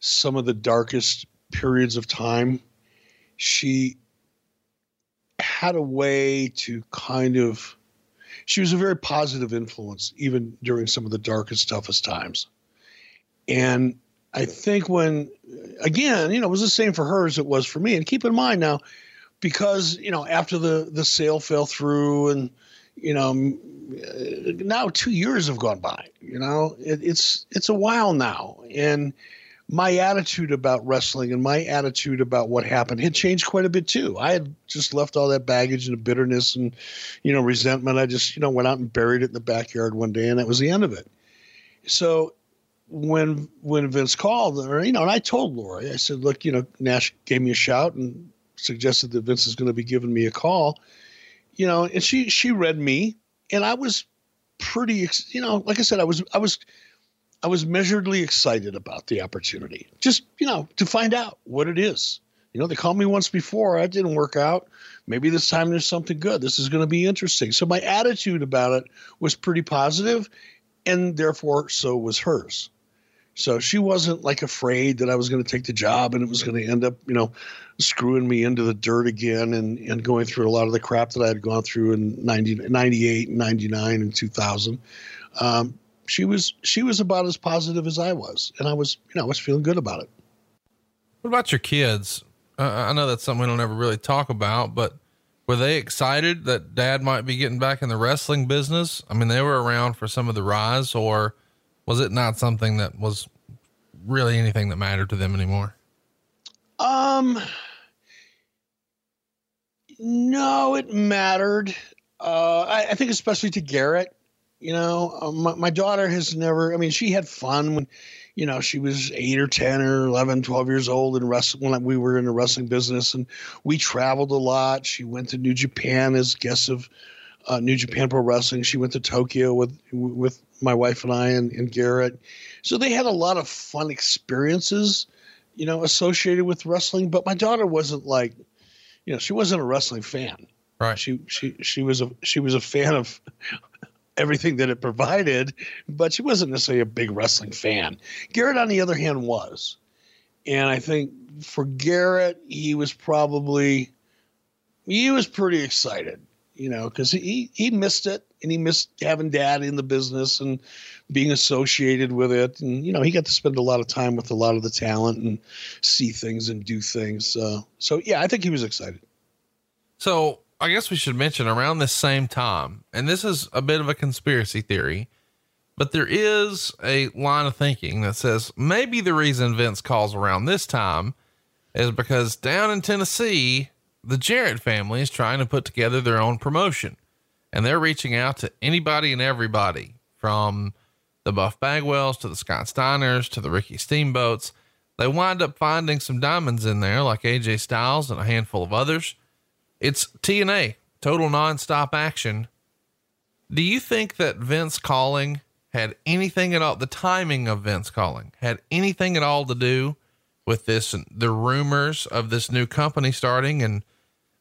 some of the darkest periods of time, she had a way to kind of, she was a very positive influence, even during some of the darkest, toughest times. And I think when, again, you know, it was the same for her as it was for me. And keep in mind now, because you know after the the sale fell through and you know uh, now two years have gone by you know? It, it's it's a while now. And my attitude about wrestling and my attitude about what happened had changed quite a bit too. I had just left all that baggage and bitterness and you know resentment. I just you know went out and buried it in the backyard one day and that was the end of it. So when when vince called or you know and i told loree i said look you know nash gave me a shout and suggested that Vince is going to be giving me a call, you know, and she she read me, and I was pretty, you know, like I said, I was I was I was measuredly excited about the opportunity, just you know, to find out what it is. You know, they called me once before, I didn't work out. Maybe this time there's something good. This is going to be interesting. So my attitude about it was pretty positive, and therefore so was hers. So she wasn't like afraid that I was going to take the job and it was going to end up, you know, screwing me into the dirt again and, and going through a lot of the crap that I had gone through in 90, 98, 99 and 2000. Um, she was, she was about as positive as I was. And I was, you know, I was feeling good about it. What about your kids? Uh, I know that's something we don't ever really talk about, but were they excited that dad might be getting back in the wrestling business? I mean, they were around for some of the rise or, was it not something that was really anything that mattered to them anymore? Um, no, it mattered. Uh, I, I think especially to Garett. You know, uh, my, my, daughter has never. I mean, she had fun when, you know, she was eight or ten or 11, 12 years old and wrestling when we were in the wrestling business, and we traveled a lot. She went to New Japan as guest of uh, New Japan Pro Wrestling. She went to Tokyo with with my wife and I and, and Garett. So they had a lot of fun experiences, you know, associated with wrestling. But my daughter wasn't like, you know, she wasn't a wrestling fan. Right. She she she was a she was a fan of everything that it provided, but she wasn't necessarily a big wrestling fan. Garett, on the other hand, was. And I think for Garett, he was probably he was pretty excited you know, because he he missed it and he missed having dad in the business and being associated with it, and you know, he got to spend a lot of time with a lot of the talent and see things and do things. So yeah, I think he was excited. So I guess we should mention around this same time, and this is a bit of a conspiracy theory, but there is a line of thinking that says maybe the reason Vince calls around this time is because down in Tennessee the Jarrett family is trying to put together their own promotion and they're reaching out to anybody and everybody from the Buff Bagwells to the Scott Steiners to the Ricky Steamboats. They wind up finding some diamonds in there, like AJ Styles and a handful of others. It's TNA, total nonstop action. Do you think that Vince calling had anything at all, the timing of Vince calling had anything at all to do with this, the rumors of this new company starting and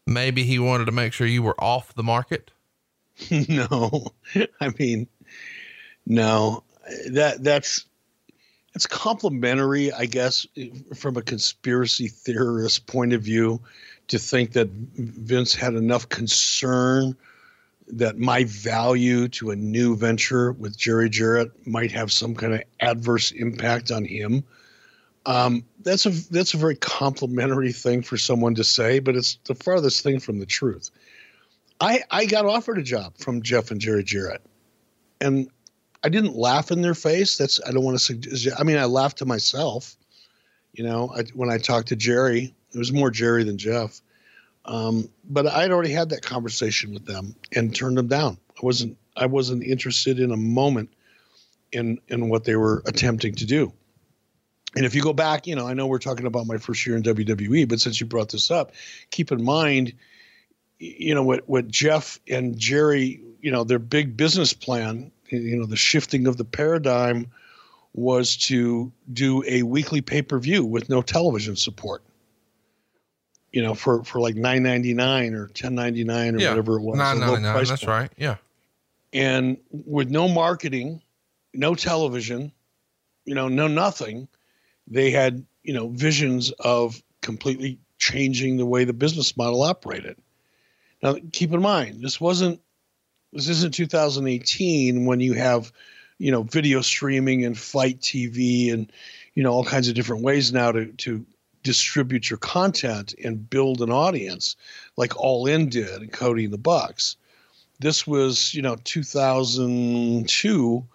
maybe he wanted to make sure you were off the market? no, I mean, No, that that's it's complimentary, I guess, from a conspiracy theorist point of view, to think that Vince had enough concern that my value to a new venture with Jerry Jarrett might have some kind of adverse impact on him. Um, that's a that's a very complimentary thing for someone to say, but it's the farthest thing from the truth. I I got offered a job from Jeff and Jerry Jarrett, and I didn't laugh in their face. That's I don't want to suggest. I mean, I laughed to myself. You know, I, when I talked to Jerry, it was more Jerry than Jeff. Um, but I'd already had that conversation with them and turned them down. I wasn't I wasn't interested in a moment in in what they were attempting to do. And if you go back, you know, I know we're talking about my first year in WWE, but since you brought this up, keep in mind, you know, what what Jeff and Jerry, you know, their big business plan, you know, the shifting of the paradigm was to do a weekly pay-per-view with no television support you know, for for like nine ninety nine or ten ninety nine or Yeah. whatever it was. Nine ninety nine. That's point. right. Yeah. And with no marketing, no television, you know, no nothing, they had you know visions of completely changing the way the business model operated. Now, keep in mind, this wasn't this isn't 2018 when you have you know video streaming and FITE TV and you know all kinds of different ways now to to distribute your content and build an audience like All In did and Cody the Bucks. This was, you know, 2002,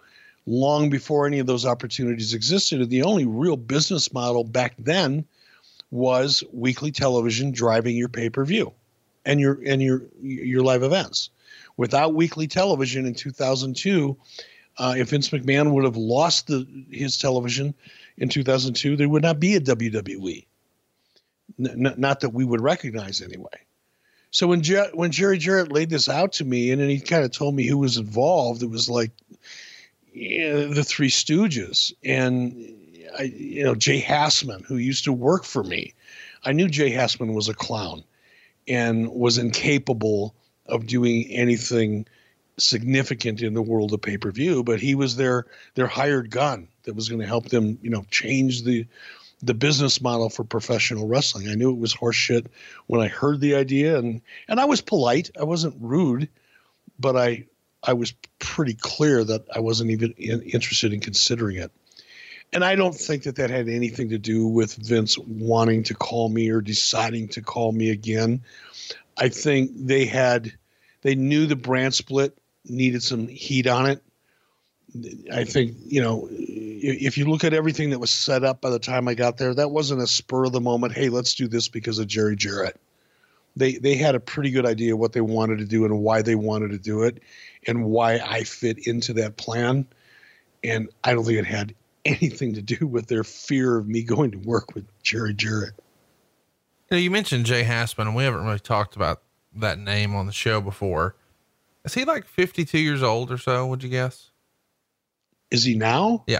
long before any of those opportunities existed. And the only real business model back then was weekly television driving your pay-per-view and your and your your live events. Without weekly television in 2002, uh, if Vince McMahon would have lost the, his television in 2002, there would not be a WWE. N- not that we would recognize anyway. So when when Jerry Jarrett laid this out to me, and then he kind of told me who was involved, it was like Eh, the Three Stooges and eh, I, you know Jay Hassman, who used to work for me. I knew Jay Hassman was a clown and was incapable of doing anything significant in the world of pay per view, but he was their their hired gun that was going to help them, you know, change the the business model for professional wrestling. I knew it was horseshit when I heard the idea, and and I was polite. I wasn't rude, but I I was pretty clear that I wasn't even in, interested in considering it. And I don't think that that had anything to do with Vince wanting to call me or deciding to call me again. I think they had, they knew the brand split needed some heat on it. I think, you know, if you look at everything that was set up by the time I got there, that wasn't a spur of the moment, hey, let's do this because of Jerry Jarrett. They they had a pretty good idea what they wanted to do and why they wanted to do it and why I fit into that plan. And I don't think it had anything to do with their fear of me going to work with Jerry Jarrett. You, know, you mentioned Jay Hassman, and we haven't really talked about that name on the show before. Is he like 52 years old or so? Would you guess? Is he now? Yeah.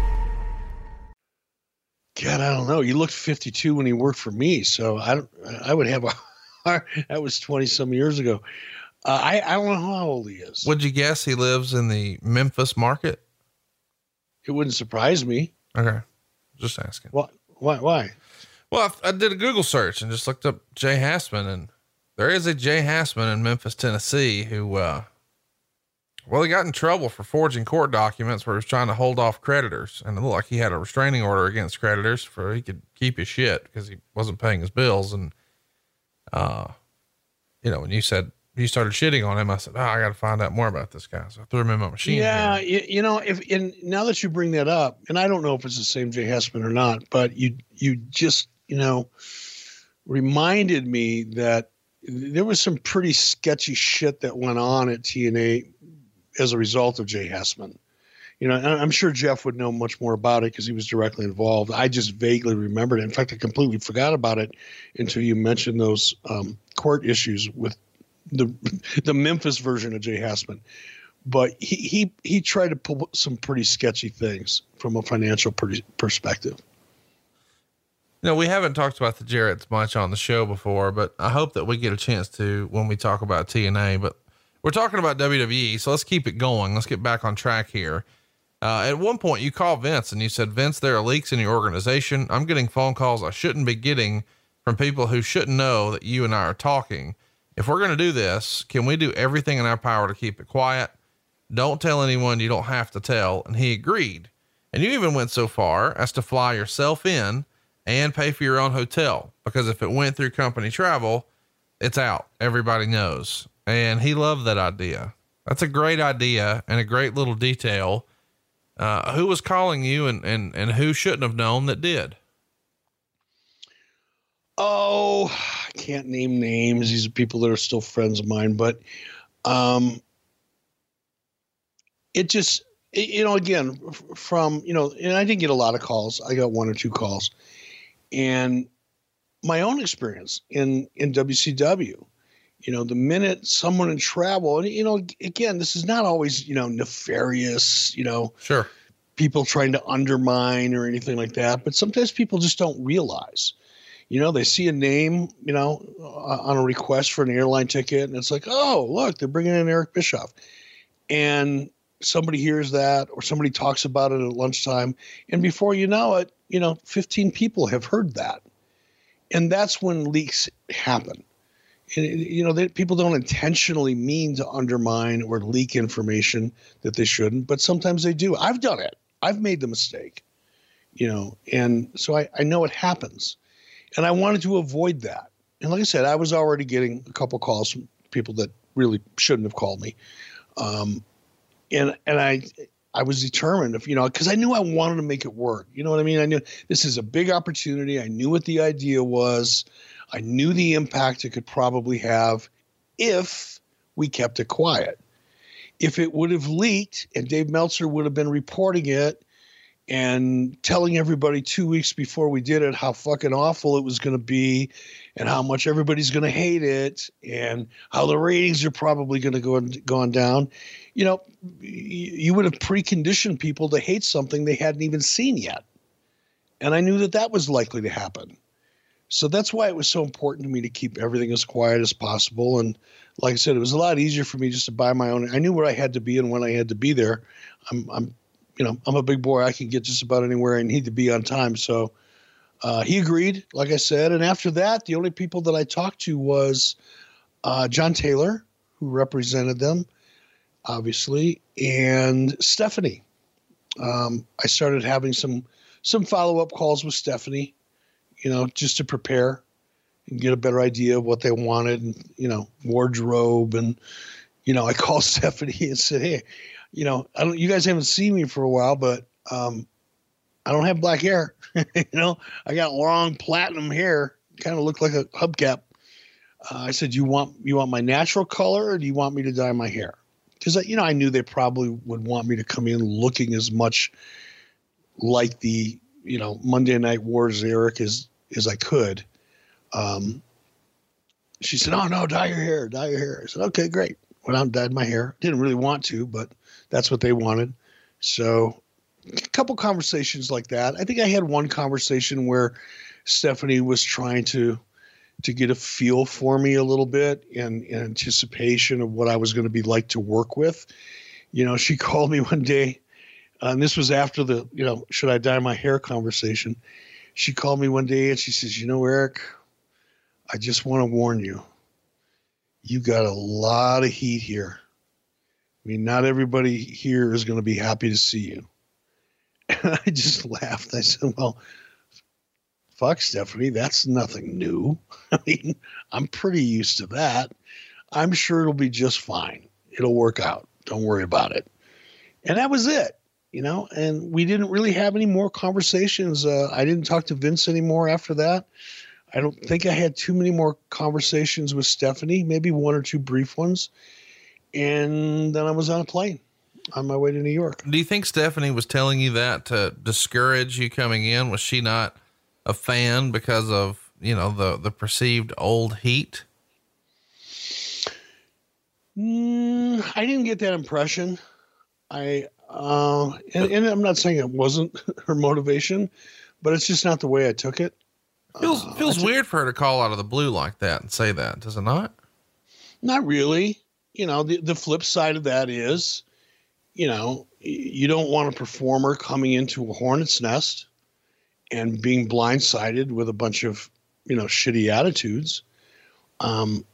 God, I don't know. He looked 52 when he worked for me, so I don't. I would have a. that was 20 some years ago. Uh, I I don't know how old he is. Would you guess he lives in the Memphis market? It wouldn't surprise me. Okay. Just asking. Why? Why? Why? Well, I, I did a Google search and just looked up Jay Hassman, and there is a Jay Hassman in Memphis, Tennessee, who, uh, well, he got in trouble for forging court documents where he was trying to hold off creditors, and it looked like he had a restraining order against creditors for he could keep his shit because he wasn't paying his bills. And, uh, you know, when you said you started shitting on him, I said, "Oh, I got to find out more about this guy." So I threw him in my machine. Yeah, you, you know, if and now that you bring that up, and I don't know if it's the same Jay Hassman or not, but you you just you know reminded me that there was some pretty sketchy shit that went on at TNA as a result of Jay Hassman. you know, I'm sure Jeff would know much more about it because he was directly involved. I just vaguely remembered it. In fact, I completely forgot about it until you mentioned those um, court issues with the the Memphis version of Jay Hassman. But he he he tried to pull some pretty sketchy things from a financial per- perspective. Know, we haven't talked about the Jarretts much on the show before, but I hope that we get a chance to when we talk about TNA. But we're talking about WWE, so let's keep it going. Let's get back on track here. Uh, at one point, you called Vince and you said, Vince, there are leaks in your organization. I'm getting phone calls I shouldn't be getting from people who shouldn't know that you and I are talking. If we're going to do this, can we do everything in our power to keep it quiet? Don't tell anyone you don't have to tell. And he agreed. And you even went so far as to fly yourself in and pay for your own hotel because if it went through company travel, it's out. Everybody knows. And he loved that idea. That's a great idea and a great little detail uh, who was calling you and, and, and who shouldn't have known that did? Oh, I can't name names. These are people that are still friends of mine, but um, it just, it, you know, again, from, you know, and I didn't get a lot of calls. I got one or two calls. And my own experience in, in WCW, you know, the minute someone in travel, and you know, again, this is not always, you know, nefarious, you know, sure, people trying to undermine or anything like that. But sometimes people just don't realize, you know, they see a name, you know, uh, on a request for an airline ticket, and it's like, oh, look, they're bringing in Eric Bischoff, and somebody hears that, or somebody talks about it at lunchtime, and before you know it, you know, 15 people have heard that, and that's when leaks happen you know, they, people don't intentionally mean to undermine or leak information that they shouldn't, but sometimes they do. I've done it. I've made the mistake, you know, and so I, I know it happens. And I wanted to avoid that. And like I said, I was already getting a couple calls from people that really shouldn't have called me. Um, and and I I was determined if you know because I knew I wanted to make it work. You know what I mean? I knew this is a big opportunity. I knew what the idea was. I knew the impact it could probably have if we kept it quiet. If it would have leaked and Dave Meltzer would have been reporting it and telling everybody two weeks before we did it how fucking awful it was going to be and how much everybody's going to hate it and how the ratings are probably going to go gone down you know you would have preconditioned people to hate something they hadn't even seen yet and i knew that that was likely to happen so that's why it was so important to me to keep everything as quiet as possible. And like I said, it was a lot easier for me just to buy my own. I knew where I had to be and when I had to be there. I'm, I'm, you know, I'm a big boy. I can get just about anywhere I need to be on time. So uh, he agreed, like I said. And after that, the only people that I talked to was uh, John Taylor, who represented them, obviously, and Stephanie. Um, I started having some some follow up calls with Stephanie you know, just to prepare and get a better idea of what they wanted and, you know, wardrobe. And, you know, I called Stephanie and said, Hey, you know, I don't, you guys haven't seen me for a while, but, um, I don't have black hair. you know, I got long platinum hair, kind of look like a hubcap. Uh, I said, "You want you want my natural color, or do you want me to dye my hair?" Because you know, I knew they probably would want me to come in looking as much like the you know Monday Night Wars Eric as as I could. Um, she said, "Oh no, dye your hair, dye your hair." I said, "Okay, great." Went out and dyed my hair. Didn't really want to, but that's what they wanted. So, a couple conversations like that. I think I had one conversation where Stephanie was trying to to get a feel for me a little bit in, in anticipation of what I was going to be like to work with. You know, she called me one day, uh, and this was after the you know should I dye my hair conversation she called me one day and she says, You know, Eric, I just want to warn you. You got a lot of heat here. I mean, not everybody here is going to be happy to see you. And I just laughed. I said, Well, fuck, Stephanie, that's nothing new. I mean, I'm pretty used to that. I'm sure it'll be just fine. It'll work out. Don't worry about it. And that was it you know, and we didn't really have any more conversations. Uh, I didn't talk to Vince anymore after that. I don't think I had too many more conversations with Stephanie, maybe one or two brief ones. And then I was on a plane. on my way to New York. Do you think Stephanie was telling you that to discourage you coming in? Was she not a fan because of, you know, the, the perceived old heat? Mm, I didn't get that impression. I, uh, and, and I'm not saying it wasn't her motivation, but it's just not the way I took it. Feels, feels weird for her to call out of the blue like that and say that, does it not? Not really. You know, the, the flip side of that is, you know, you don't want a performer coming into a hornet's nest and being blindsided with a bunch of, you know, shitty attitudes. Um,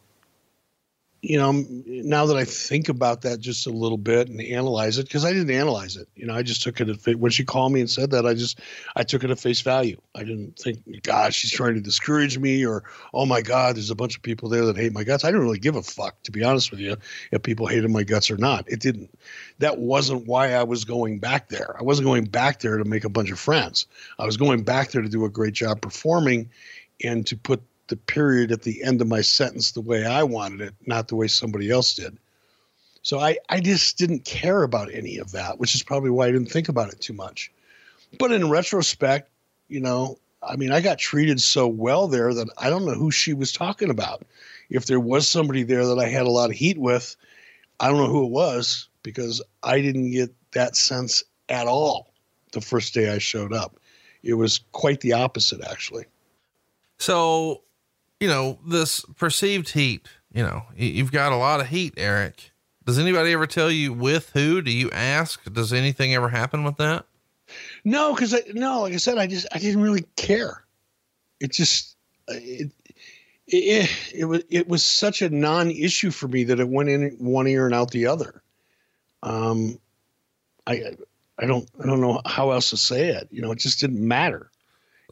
you know, now that I think about that just a little bit and analyze it, because I didn't analyze it, you know, I just took it at when she called me and said that, I just I took it at face value. I didn't think, God, she's trying to discourage me, or oh my God, there's a bunch of people there that hate my guts. I didn't really give a fuck, to be honest with you, if people hated my guts or not. It didn't. That wasn't why I was going back there. I wasn't going back there to make a bunch of friends. I was going back there to do a great job performing, and to put the period at the end of my sentence the way I wanted it, not the way somebody else did. So I, I just didn't care about any of that, which is probably why I didn't think about it too much. But in retrospect, you know, I mean, I got treated so well there that I don't know who she was talking about. If there was somebody there that I had a lot of heat with, I don't know who it was because I didn't get that sense at all the first day I showed up. It was quite the opposite, actually. So you know, this perceived heat, you know, you've got a lot of heat, Eric. Does anybody ever tell you with who? Do you ask? Does anything ever happen with that? No, because I no, like I said, I just I didn't really care. It just it it, it was it was such a non-issue for me that it went in one ear and out the other. Um, I I don't I don't know how else to say it. You know, it just didn't matter.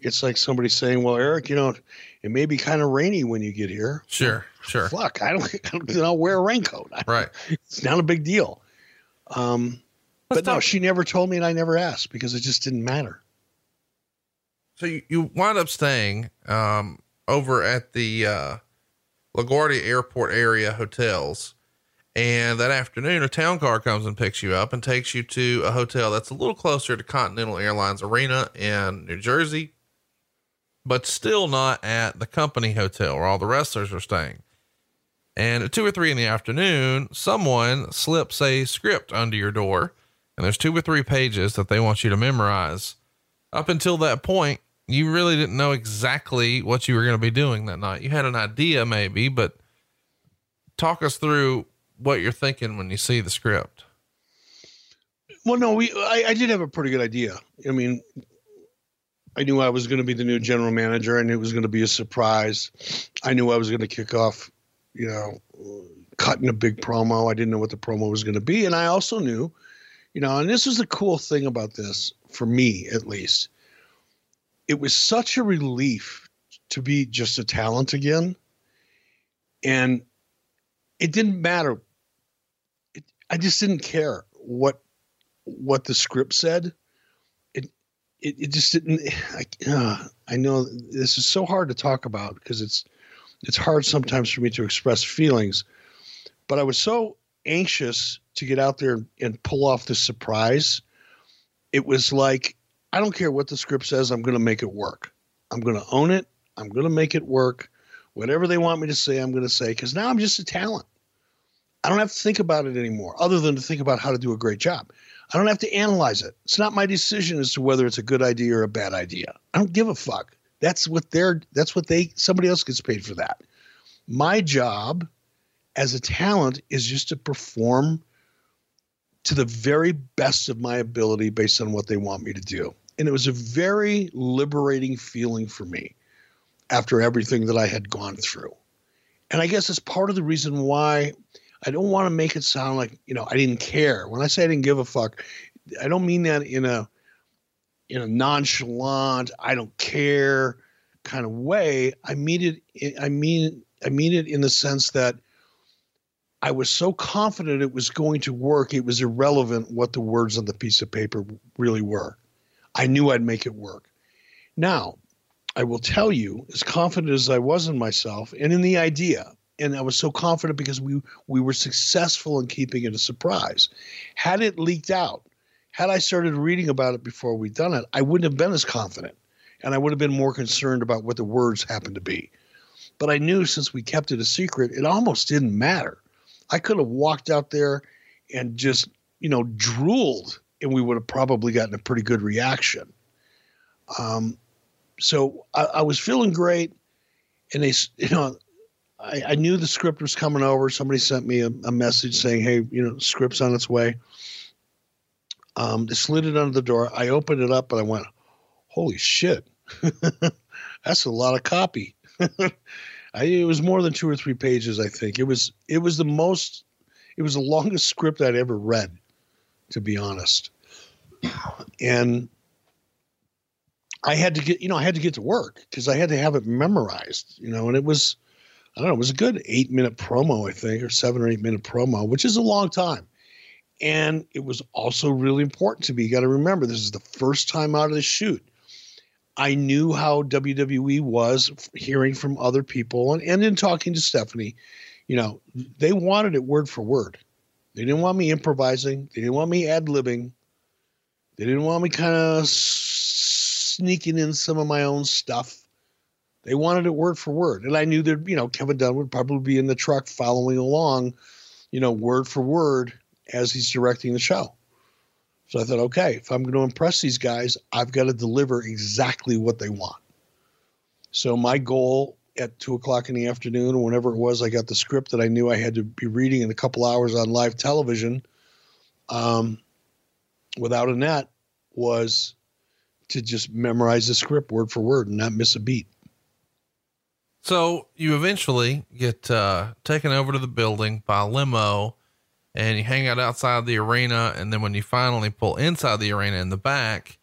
It's like somebody saying, "Well, Eric, you know, it may be kind of rainy when you get here." Sure, sure. Fuck, I don't, I don't I'll wear a raincoat. Right. It's not a big deal. Um, but talk. no, she never told me, and I never asked because it just didn't matter. So you, you wind up staying um, over at the uh, LaGuardia Airport area hotels. And that afternoon, a town car comes and picks you up and takes you to a hotel that's a little closer to Continental Airlines Arena in New Jersey but still not at the company hotel where all the wrestlers are staying. And at two or three in the afternoon, someone slips a script under your door, and there's two or three pages that they want you to memorize. Up until that point, you really didn't know exactly what you were going to be doing that night. You had an idea, maybe, but talk us through what you're thinking when you see the script. Well, no, we I, I did have a pretty good idea. I mean, I knew I was going to be the new general manager. I knew it was going to be a surprise. I knew I was going to kick off, you know, cutting a big promo. I didn't know what the promo was going to be. And I also knew, you know, and this was the cool thing about this, for me at least. It was such a relief to be just a talent again. And it didn't matter. It, I just didn't care what what the script said it, it just didn't. I, uh, I know this is so hard to talk about because it's it's hard sometimes for me to express feelings, but I was so anxious to get out there and pull off the surprise. It was like I don't care what the script says, I'm going to make it work. I'm going to own it. I'm going to make it work. Whatever they want me to say, I'm going to say because now I'm just a talent. I don't have to think about it anymore, other than to think about how to do a great job. I don't have to analyze it. It's not my decision as to whether it's a good idea or a bad idea. I don't give a fuck. That's what they're that's what they somebody else gets paid for that. My job as a talent is just to perform to the very best of my ability based on what they want me to do. And it was a very liberating feeling for me after everything that I had gone through. And I guess it's part of the reason why I don't want to make it sound like, you know, I didn't care. When I say I didn't give a fuck, I don't mean that in a in a nonchalant, I don't care kind of way. I mean it I mean I mean it in the sense that I was so confident it was going to work, it was irrelevant what the words on the piece of paper really were. I knew I'd make it work. Now, I will tell you, as confident as I was in myself and in the idea, and I was so confident because we we were successful in keeping it a surprise. Had it leaked out, had I started reading about it before we'd done it, I wouldn't have been as confident, and I would have been more concerned about what the words happened to be. But I knew since we kept it a secret, it almost didn't matter. I could have walked out there and just you know drooled, and we would have probably gotten a pretty good reaction. Um, so I, I was feeling great, and they, you know, I, I, knew the script was coming over. Somebody sent me a, a, message saying, "Hey, you know, script's on its way." Um, they slid it under the door. I opened it up and I went, "Holy shit, that's a lot of copy." I, it was more than two or three pages. I think it was. It was the most. It was the longest script I'd ever read, to be honest. And I had to get, you know, I had to get to work because I had to have it memorized, you know, and it was, I don't know, it was a good eight minute promo, I think, or seven or eight minute promo, which is a long time. And it was also really important to me. You got to remember, this is the first time out of the shoot. I knew how WWE was hearing from other people and, and in talking to Stephanie, you know, they wanted it word for word. They didn't want me improvising. They didn't want me ad libbing. They didn't want me kind of sneaking in some of my own stuff. They wanted it word for word. And I knew that, you know, Kevin Dunn would probably be in the truck following along, you know, word for word as he's directing the show. So I thought, okay, if I'm going to impress these guys, I've got to deliver exactly what they want. So my goal at two o'clock in the afternoon or whenever it was, I got the script that I knew I had to be reading in a couple hours on live television um, without a net was to just memorize the script word for word and not miss a beat. So you eventually get uh, taken over to the building by limo and you hang out outside the arena. And then when you finally pull inside the arena in the back,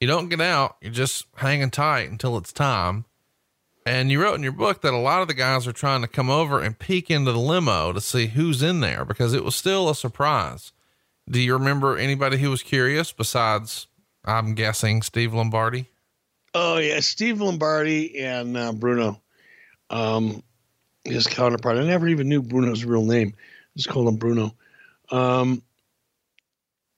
you don't get out. You're just hanging tight until it's time. And you wrote in your book that a lot of the guys are trying to come over and peek into the limo to see who's in there because it was still a surprise. Do you remember anybody who was curious besides I'm guessing Steve Lombardi. Oh yeah, Steve Lombardi and uh, Bruno, um, his counterpart. I never even knew Bruno's real name. Just called him Bruno. Um,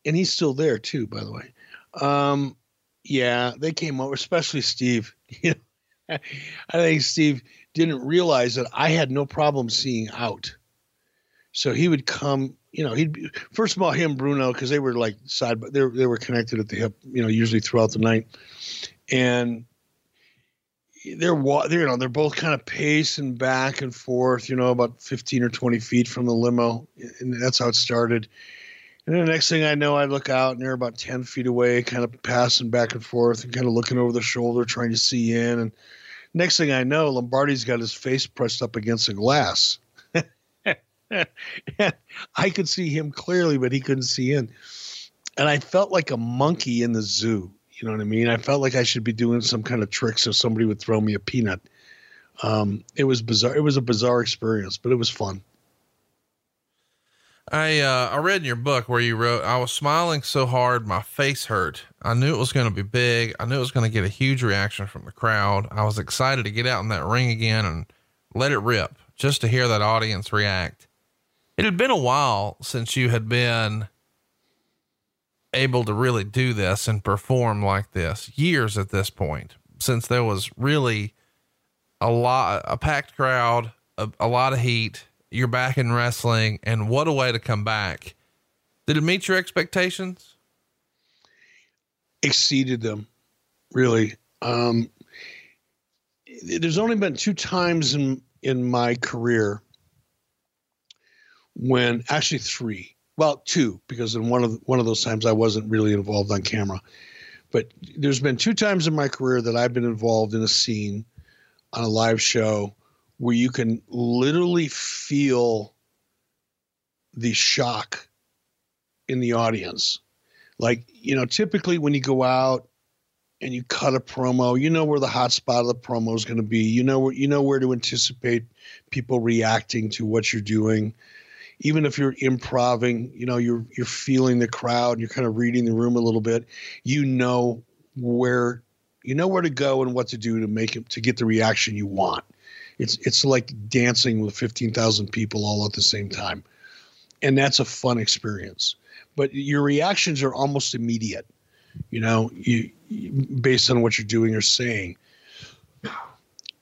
and he's still there too, by the way. Um, yeah, they came over, especially Steve. You know, I think Steve didn't realize that I had no problem seeing out. So he would come you know, he'd be, first of all him Bruno because they were like side, but they they were connected at the hip, you know, usually throughout the night, and they're they're you know they're both kind of pacing back and forth, you know, about fifteen or twenty feet from the limo, and that's how it started. And the next thing I know, I look out and they're about ten feet away, kind of passing back and forth and kind of looking over the shoulder, trying to see in. And next thing I know, Lombardi's got his face pressed up against the glass I could see him clearly, but he couldn't see in. And I felt like a monkey in the zoo. You know what I mean? I felt like I should be doing some kind of trick so somebody would throw me a peanut. Um, it was bizarre. It was a bizarre experience, but it was fun. I uh, I read in your book where you wrote, "I was smiling so hard my face hurt. I knew it was going to be big. I knew it was going to get a huge reaction from the crowd. I was excited to get out in that ring again and let it rip, just to hear that audience react. It had been a while since you had been able to really do this and perform like this. Years at this point, since there was really a lot, a packed crowd, a, a lot of heat. You're back in wrestling, and what a way to come back. Did it meet your expectations? Exceeded them, really. Um, there's only been two times in in my career when actually three, well, two, because in one of one of those times I wasn't really involved on camera. But there's been two times in my career that I've been involved in a scene on a live show where you can literally feel the shock in the audience. Like, you know, typically when you go out and you cut a promo, you know where the hot spot of the promo is going to be. You know where you know where to anticipate people reacting to what you're doing even if you're improving, you know, you're you're feeling the crowd, you're kind of reading the room a little bit, you know where you know where to go and what to do to make it to get the reaction you want. It's it's like dancing with fifteen thousand people all at the same time, and that's a fun experience. But your reactions are almost immediate. You know, you based on what you're doing or saying.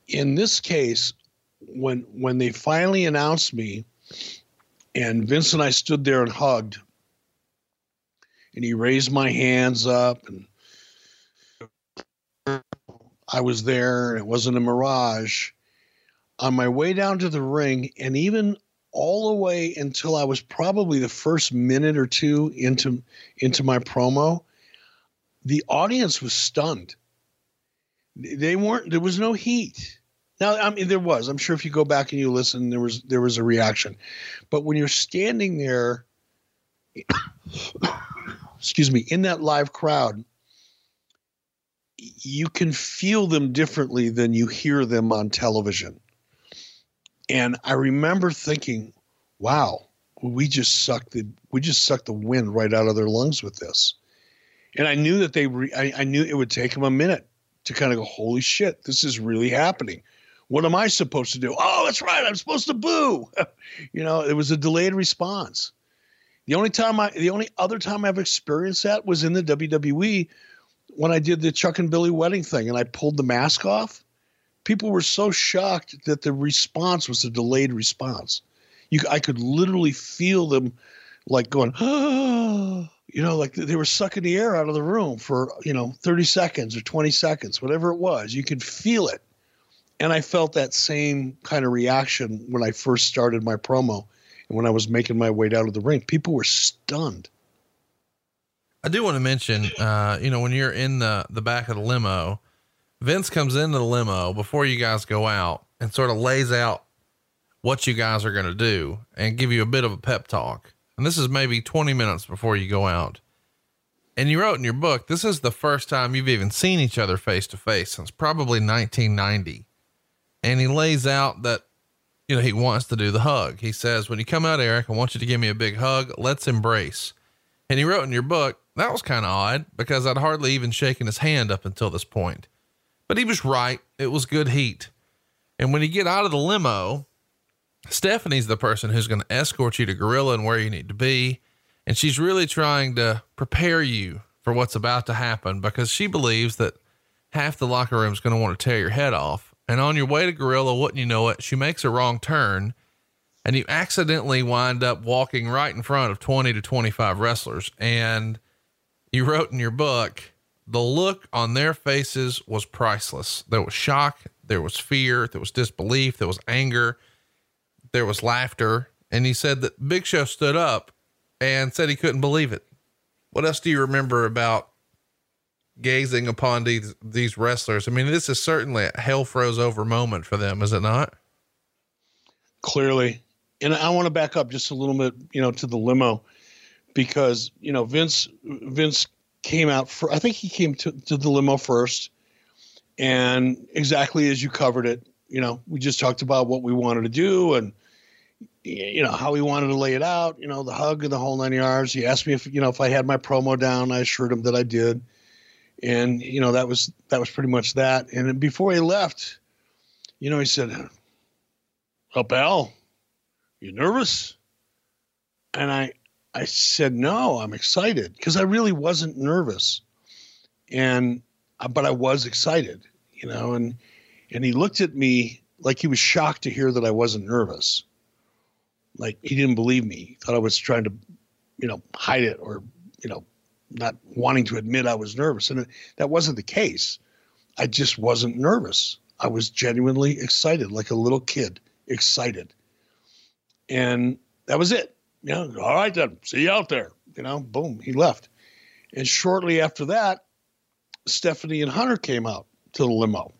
In this case, when when they finally announced me, and Vince and I stood there and hugged, and he raised my hands up and I was there and it wasn't a mirage. On my way down to the ring, and even all the way until I was probably the first minute or two into into my promo, the audience was stunned. They weren't. There was no heat. Now, I mean, there was. I'm sure if you go back and you listen, there was there was a reaction. But when you're standing there, excuse me, in that live crowd, you can feel them differently than you hear them on television. And I remember thinking, wow, we just sucked the we just sucked the wind right out of their lungs with this. And I knew that they re, I, I knew it would take them a minute to kind of go, holy shit, this is really happening. What am I supposed to do? Oh, that's right, I'm supposed to boo. you know, it was a delayed response. The only time I the only other time I've experienced that was in the WWE when I did the Chuck and Billy wedding thing and I pulled the mask off, people were so shocked that the response was a delayed response. You, I could literally feel them like going, oh, you know, like they were sucking the air out of the room for, you know, 30 seconds or 20 seconds, whatever it was. You could feel it. And I felt that same kind of reaction when I first started my promo and when I was making my way down to the ring. People were stunned. I do want to mention, uh, you know, when you're in the, the back of the limo, Vince comes into the limo before you guys go out and sort of lays out what you guys are going to do and give you a bit of a pep talk. And this is maybe 20 minutes before you go out. And you wrote in your book, this is the first time you've even seen each other face to face since probably 1990. And he lays out that, you know, he wants to do the hug. He says, when you come out, Eric, I want you to give me a big hug. Let's embrace. And he wrote in your book, that was kind of odd because I'd hardly even shaken his hand up until this point. But he was right. It was good heat. And when you get out of the limo, Stephanie's the person who's going to escort you to Gorilla and where you need to be. And she's really trying to prepare you for what's about to happen because she believes that half the locker room is going to want to tear your head off. And on your way to Gorilla, wouldn't you know it, she makes a wrong turn and you accidentally wind up walking right in front of 20 to 25 wrestlers. And you wrote in your book, the look on their faces was priceless. There was shock, there was fear, there was disbelief, there was anger, there was laughter. And he said that Big Show stood up and said he couldn't believe it. What else do you remember about gazing upon these these wrestlers? I mean, this is certainly a hell froze over moment for them, is it not? Clearly. And I want to back up just a little bit, you know, to the limo because you know Vince Vince came out for I think he came to, to the limo first, and exactly as you covered it, you know, we just talked about what we wanted to do and you know how we wanted to lay it out, you know, the hug and the whole nine yards. He asked me if you know if I had my promo down. I assured him that I did, and you know that was that was pretty much that. And before he left, you know, he said, "Oh, pal, you nervous?" And I I said, no, I'm excited because I really wasn't nervous. And, uh, but I was excited, you know, and, and he looked at me like he was shocked to hear that I wasn't nervous. Like he didn't believe me. He thought I was trying to, you know, hide it or, you know, not wanting to admit I was nervous. And that wasn't the case. I just wasn't nervous. I was genuinely excited, like a little kid, excited. And that was it you know, all right then, see you out there. You know, boom, he left. And shortly after that, Stephanie and Hunter came out to the limo.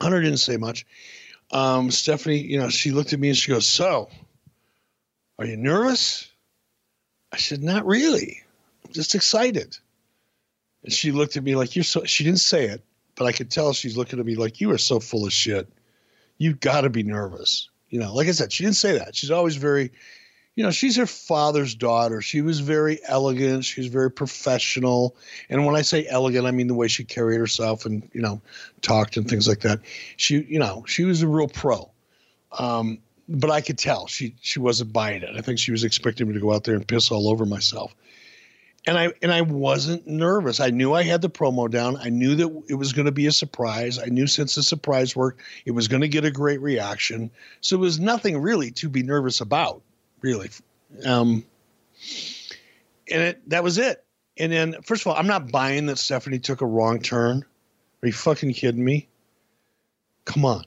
Hunter didn't say much. Um, Stephanie, you know, she looked at me and she goes, So, are you nervous? I said, Not really. Just excited. And she looked at me like, You're so, she didn't say it, but I could tell she's looking at me like, You are so full of shit. You've got to be nervous. You know, like I said, she didn't say that. She's always very, you know, she's her father's daughter. She was very elegant. She was very professional. And when I say elegant, I mean the way she carried herself and, you know, talked and things like that. She, you know, she was a real pro. Um, but I could tell she she wasn't buying it. I think she was expecting me to go out there and piss all over myself. And I and I wasn't nervous. I knew I had the promo down. I knew that it was going to be a surprise. I knew since the surprise worked, it was going to get a great reaction. So it was nothing really to be nervous about really. Um, and it that was it. And then, first of all, I'm not buying that Stephanie took a wrong turn. Are you fucking kidding me? Come on.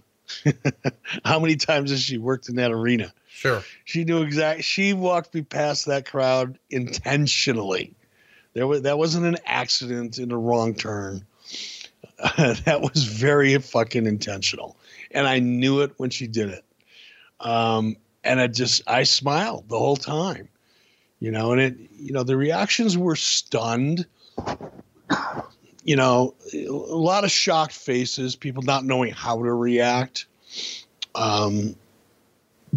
How many times has she worked in that arena? Sure. She knew exactly. She walked me past that crowd intentionally. There was that wasn't an accident in a wrong turn. that was very fucking intentional, and I knew it when she did it. Um, and I just I smiled the whole time, you know. And it, you know, the reactions were stunned. You know, a lot of shocked faces, people not knowing how to react. Um,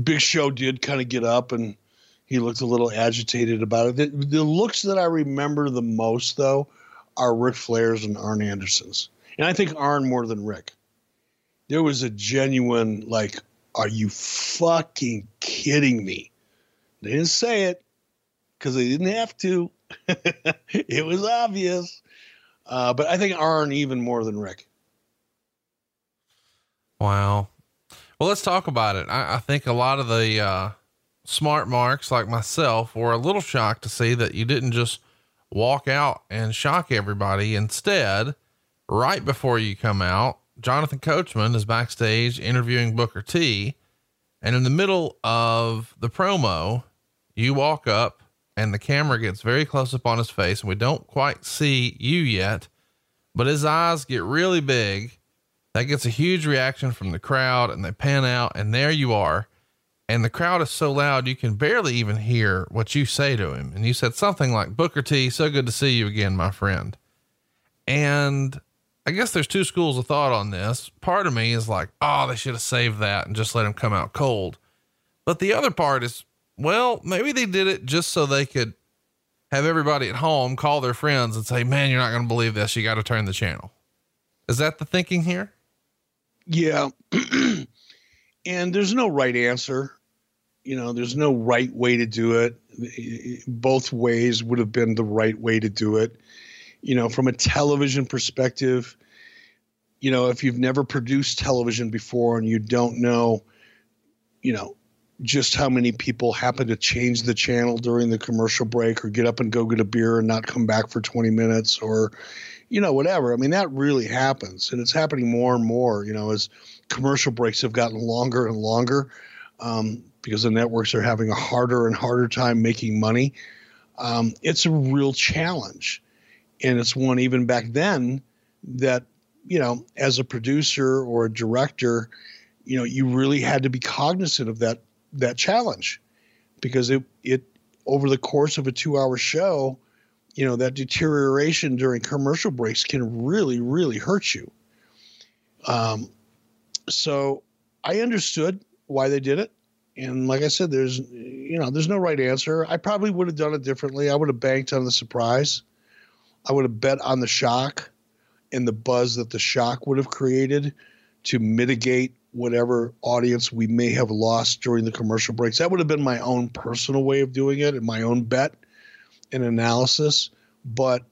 Big Show did kind of get up and he looked a little agitated about it. The, the, looks that I remember the most, though, are Ric Flair's and Arn Anderson's. And I think Arn more than Ric. There was a genuine, like, are you fucking kidding me? They didn't say it because they didn't have to. it was obvious. Uh, but I think Arn even more than Ric. Wow. Well, let's talk about it. I, I think a lot of the uh, smart marks like myself were a little shocked to see that you didn't just walk out and shock everybody. Instead, right before you come out, Jonathan Coachman is backstage interviewing Booker T. And in the middle of the promo, you walk up and the camera gets very close up on his face, and we don't quite see you yet, but his eyes get really big. That gets a huge reaction from the crowd, and they pan out, and there you are. And the crowd is so loud you can barely even hear what you say to him. And you said something like, Booker T, so good to see you again, my friend. And I guess there's two schools of thought on this. Part of me is like, oh, they should have saved that and just let him come out cold. But the other part is, well, maybe they did it just so they could have everybody at home call their friends and say, man, you're not going to believe this. You got to turn the channel. Is that the thinking here? Yeah. and there's no right answer. You know, there's no right way to do it. Both ways would have been the right way to do it you know, from a television perspective, you know, if you've never produced television before and you don't know, you know, just how many people happen to change the channel during the commercial break or get up and go get a beer and not come back for 20 minutes or, you know, whatever. I mean, that really happens. And it's happening more and more, you know, as commercial breaks have gotten longer and longer um, because the networks are having a harder and harder time making money. Um, it's a real challenge and it's one even back then that you know as a producer or a director you know you really had to be cognizant of that that challenge because it it over the course of a 2 hour show you know that deterioration during commercial breaks can really really hurt you um so i understood why they did it and like i said there's you know there's no right answer i probably would have done it differently i would have banked on the surprise I would have bet on the shock and the buzz that the shock would have created to mitigate whatever audience we may have lost during the commercial breaks. That would have been my own personal way of doing it and my own bet and analysis. But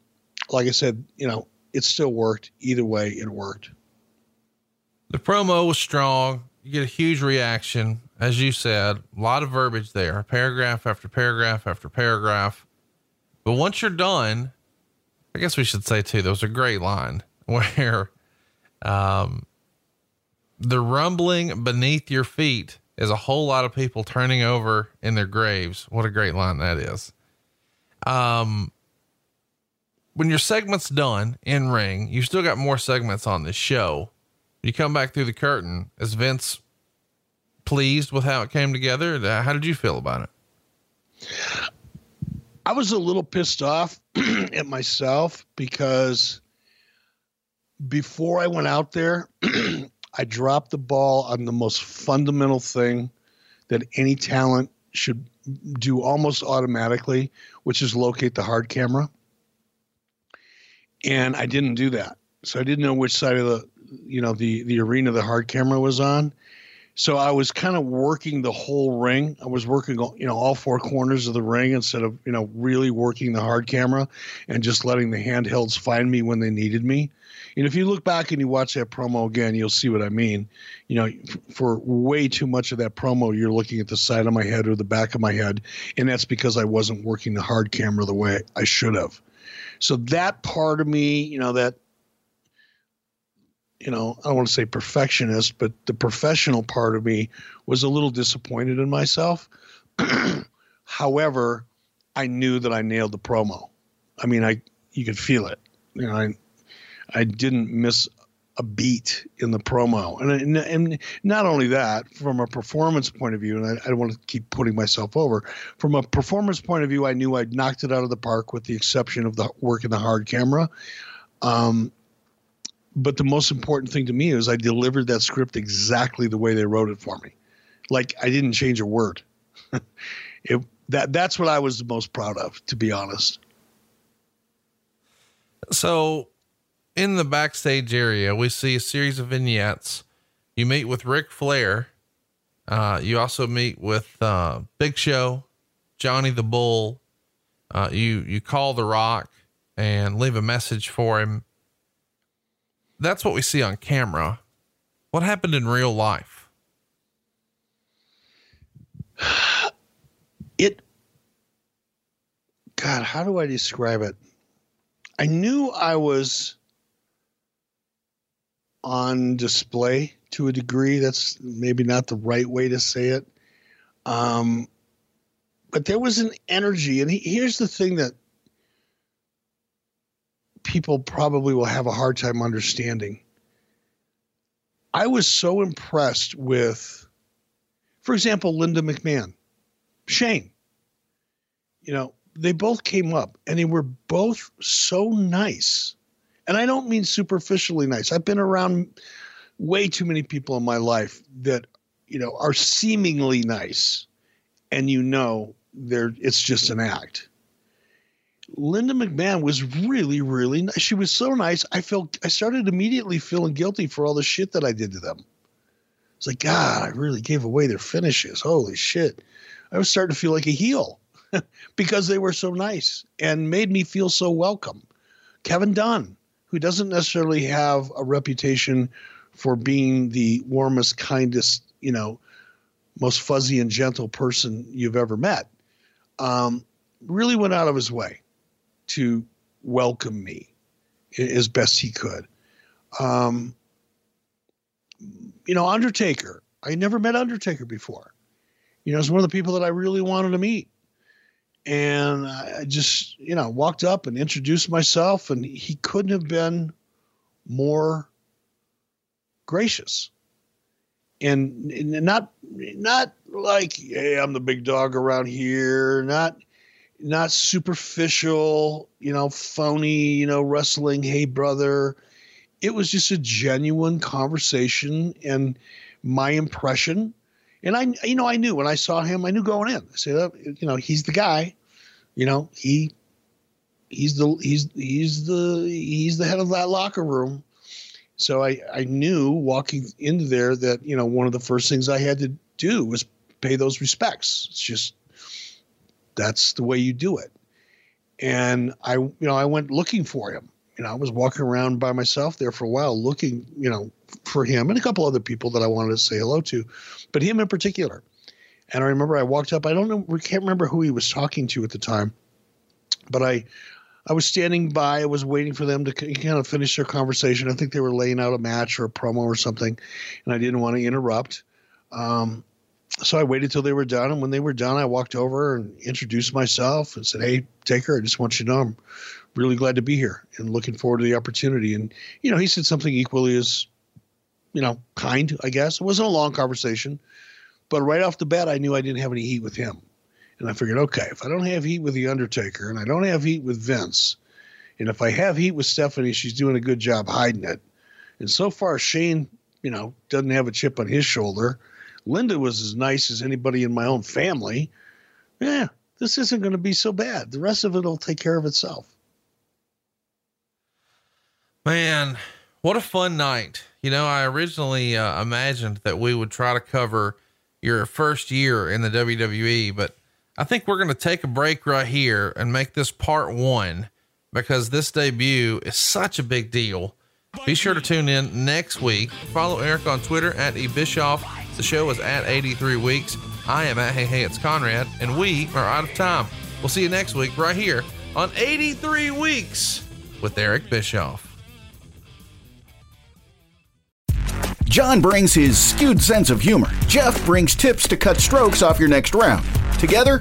like I said, you know, it still worked. Either way, it worked. The promo was strong. You get a huge reaction. As you said, a lot of verbiage there, paragraph after paragraph after paragraph. But once you're done, I guess we should say too, there was a great line where, um, the rumbling beneath your feet is a whole lot of people turning over in their graves. What a great line that is. Um, when your segment's done in ring, you've still got more segments on this show. You come back through the curtain. Is Vince pleased with how it came together? How did you feel about it? I was a little pissed off at myself because before I went out there, I dropped the ball on the most fundamental thing that any talent should do almost automatically, which is locate the hard camera. And I didn't do that. So I didn't know which side of the you know the the arena the hard camera was on. So I was kind of working the whole ring. I was working you know all four corners of the ring instead of you know really working the hard camera and just letting the handhelds find me when they needed me. And if you look back and you watch that promo again, you'll see what I mean. You know, for way too much of that promo, you're looking at the side of my head or the back of my head, and that's because I wasn't working the hard camera the way I should have. So that part of me, you know, that you know, I don't want to say perfectionist, but the professional part of me was a little disappointed in myself. However, I knew that I nailed the promo. I mean, I you could feel it. You know, I I didn't miss a beat in the promo, and and not only that, from a performance point of view, and I, I don't want to keep putting myself over. From a performance point of view, I knew I'd knocked it out of the park, with the exception of the work in the hard camera. Um, but the most important thing to me is I delivered that script exactly the way they wrote it for me. Like I didn't change a word. it, that that's what I was the most proud of, to be honest. So, in the backstage area, we see a series of vignettes. You meet with Ric Flair. Uh, you also meet with uh, Big Show, Johnny the Bull. Uh, you you call The Rock and leave a message for him that's what we see on camera. What happened in real life? It, God, how do I describe it? I knew I was on display to a degree. That's maybe not the right way to say it. Um, but there was an energy. And he, here's the thing that people probably will have a hard time understanding. I was so impressed with, for example, Linda McMahon, Shane. You know, they both came up and they were both so nice. And I don't mean superficially nice. I've been around way too many people in my life that, you know, are seemingly nice. And you know, they're it's just an act. Linda McMahon was really, really nice. She was so nice. I felt I started immediately feeling guilty for all the shit that I did to them. It's like, God, I really gave away their finishes. Holy shit. I was starting to feel like a heel because they were so nice and made me feel so welcome. Kevin Dunn, who doesn't necessarily have a reputation for being the warmest, kindest, you know, most fuzzy and gentle person you've ever met, um, really went out of his way to welcome me as best he could. Um, you know, Undertaker. I never met Undertaker before. You know, it's one of the people that I really wanted to meet. And I just, you know, walked up and introduced myself, and he couldn't have been more gracious. And, and not not like, hey, I'm the big dog around here, not not superficial, you know, phony, you know, wrestling, hey brother. It was just a genuine conversation and my impression. And I, you know, I knew when I saw him, I knew going in. I said, oh, you know, he's the guy. You know, he, he's the, he's, he's the, he's the head of that locker room. So I, I knew walking into there that you know one of the first things I had to do was pay those respects. It's just that's the way you do it. And I, you know, I went looking for him. You know, I was walking around by myself there for a while, looking, you know, for him and a couple other people that I wanted to say hello to, but him in particular. And I remember I walked up. I don't know, we can't remember who he was talking to at the time, but I, I was standing by. I was waiting for them to kind of finish their conversation. I think they were laying out a match or a promo or something, and I didn't want to interrupt. Um, so I waited till they were done, and when they were done, I walked over and introduced myself and said, "Hey, Taker, I just want you to know I'm really glad to be here and looking forward to the opportunity." And you know, he said something equally as, you know, kind. I guess it wasn't a long conversation, but right off the bat, I knew I didn't have any heat with him, and I figured, okay, if I don't have heat with the Undertaker, and I don't have heat with Vince, and if I have heat with Stephanie, she's doing a good job hiding it. And so far, Shane, you know, doesn't have a chip on his shoulder Linda was as nice as anybody in my own family. yeah, this isn't going to be so bad. The rest of it will take care of itself. Man, what a fun night. You know, I originally uh, imagined that we would try to cover your first year in the WWE, but I think we're going to take a break right here and make this part one because this debut is such a big deal. Be sure to tune in next week. Follow Eric on Twitter at eBischoff. The show is at 83 weeks. I am at Hey Hey It's Conrad, and we are out of time. We'll see you next week right here on 83 Weeks with Eric Bischoff. John brings his skewed sense of humor. Jeff brings tips to cut strokes off your next round. Together,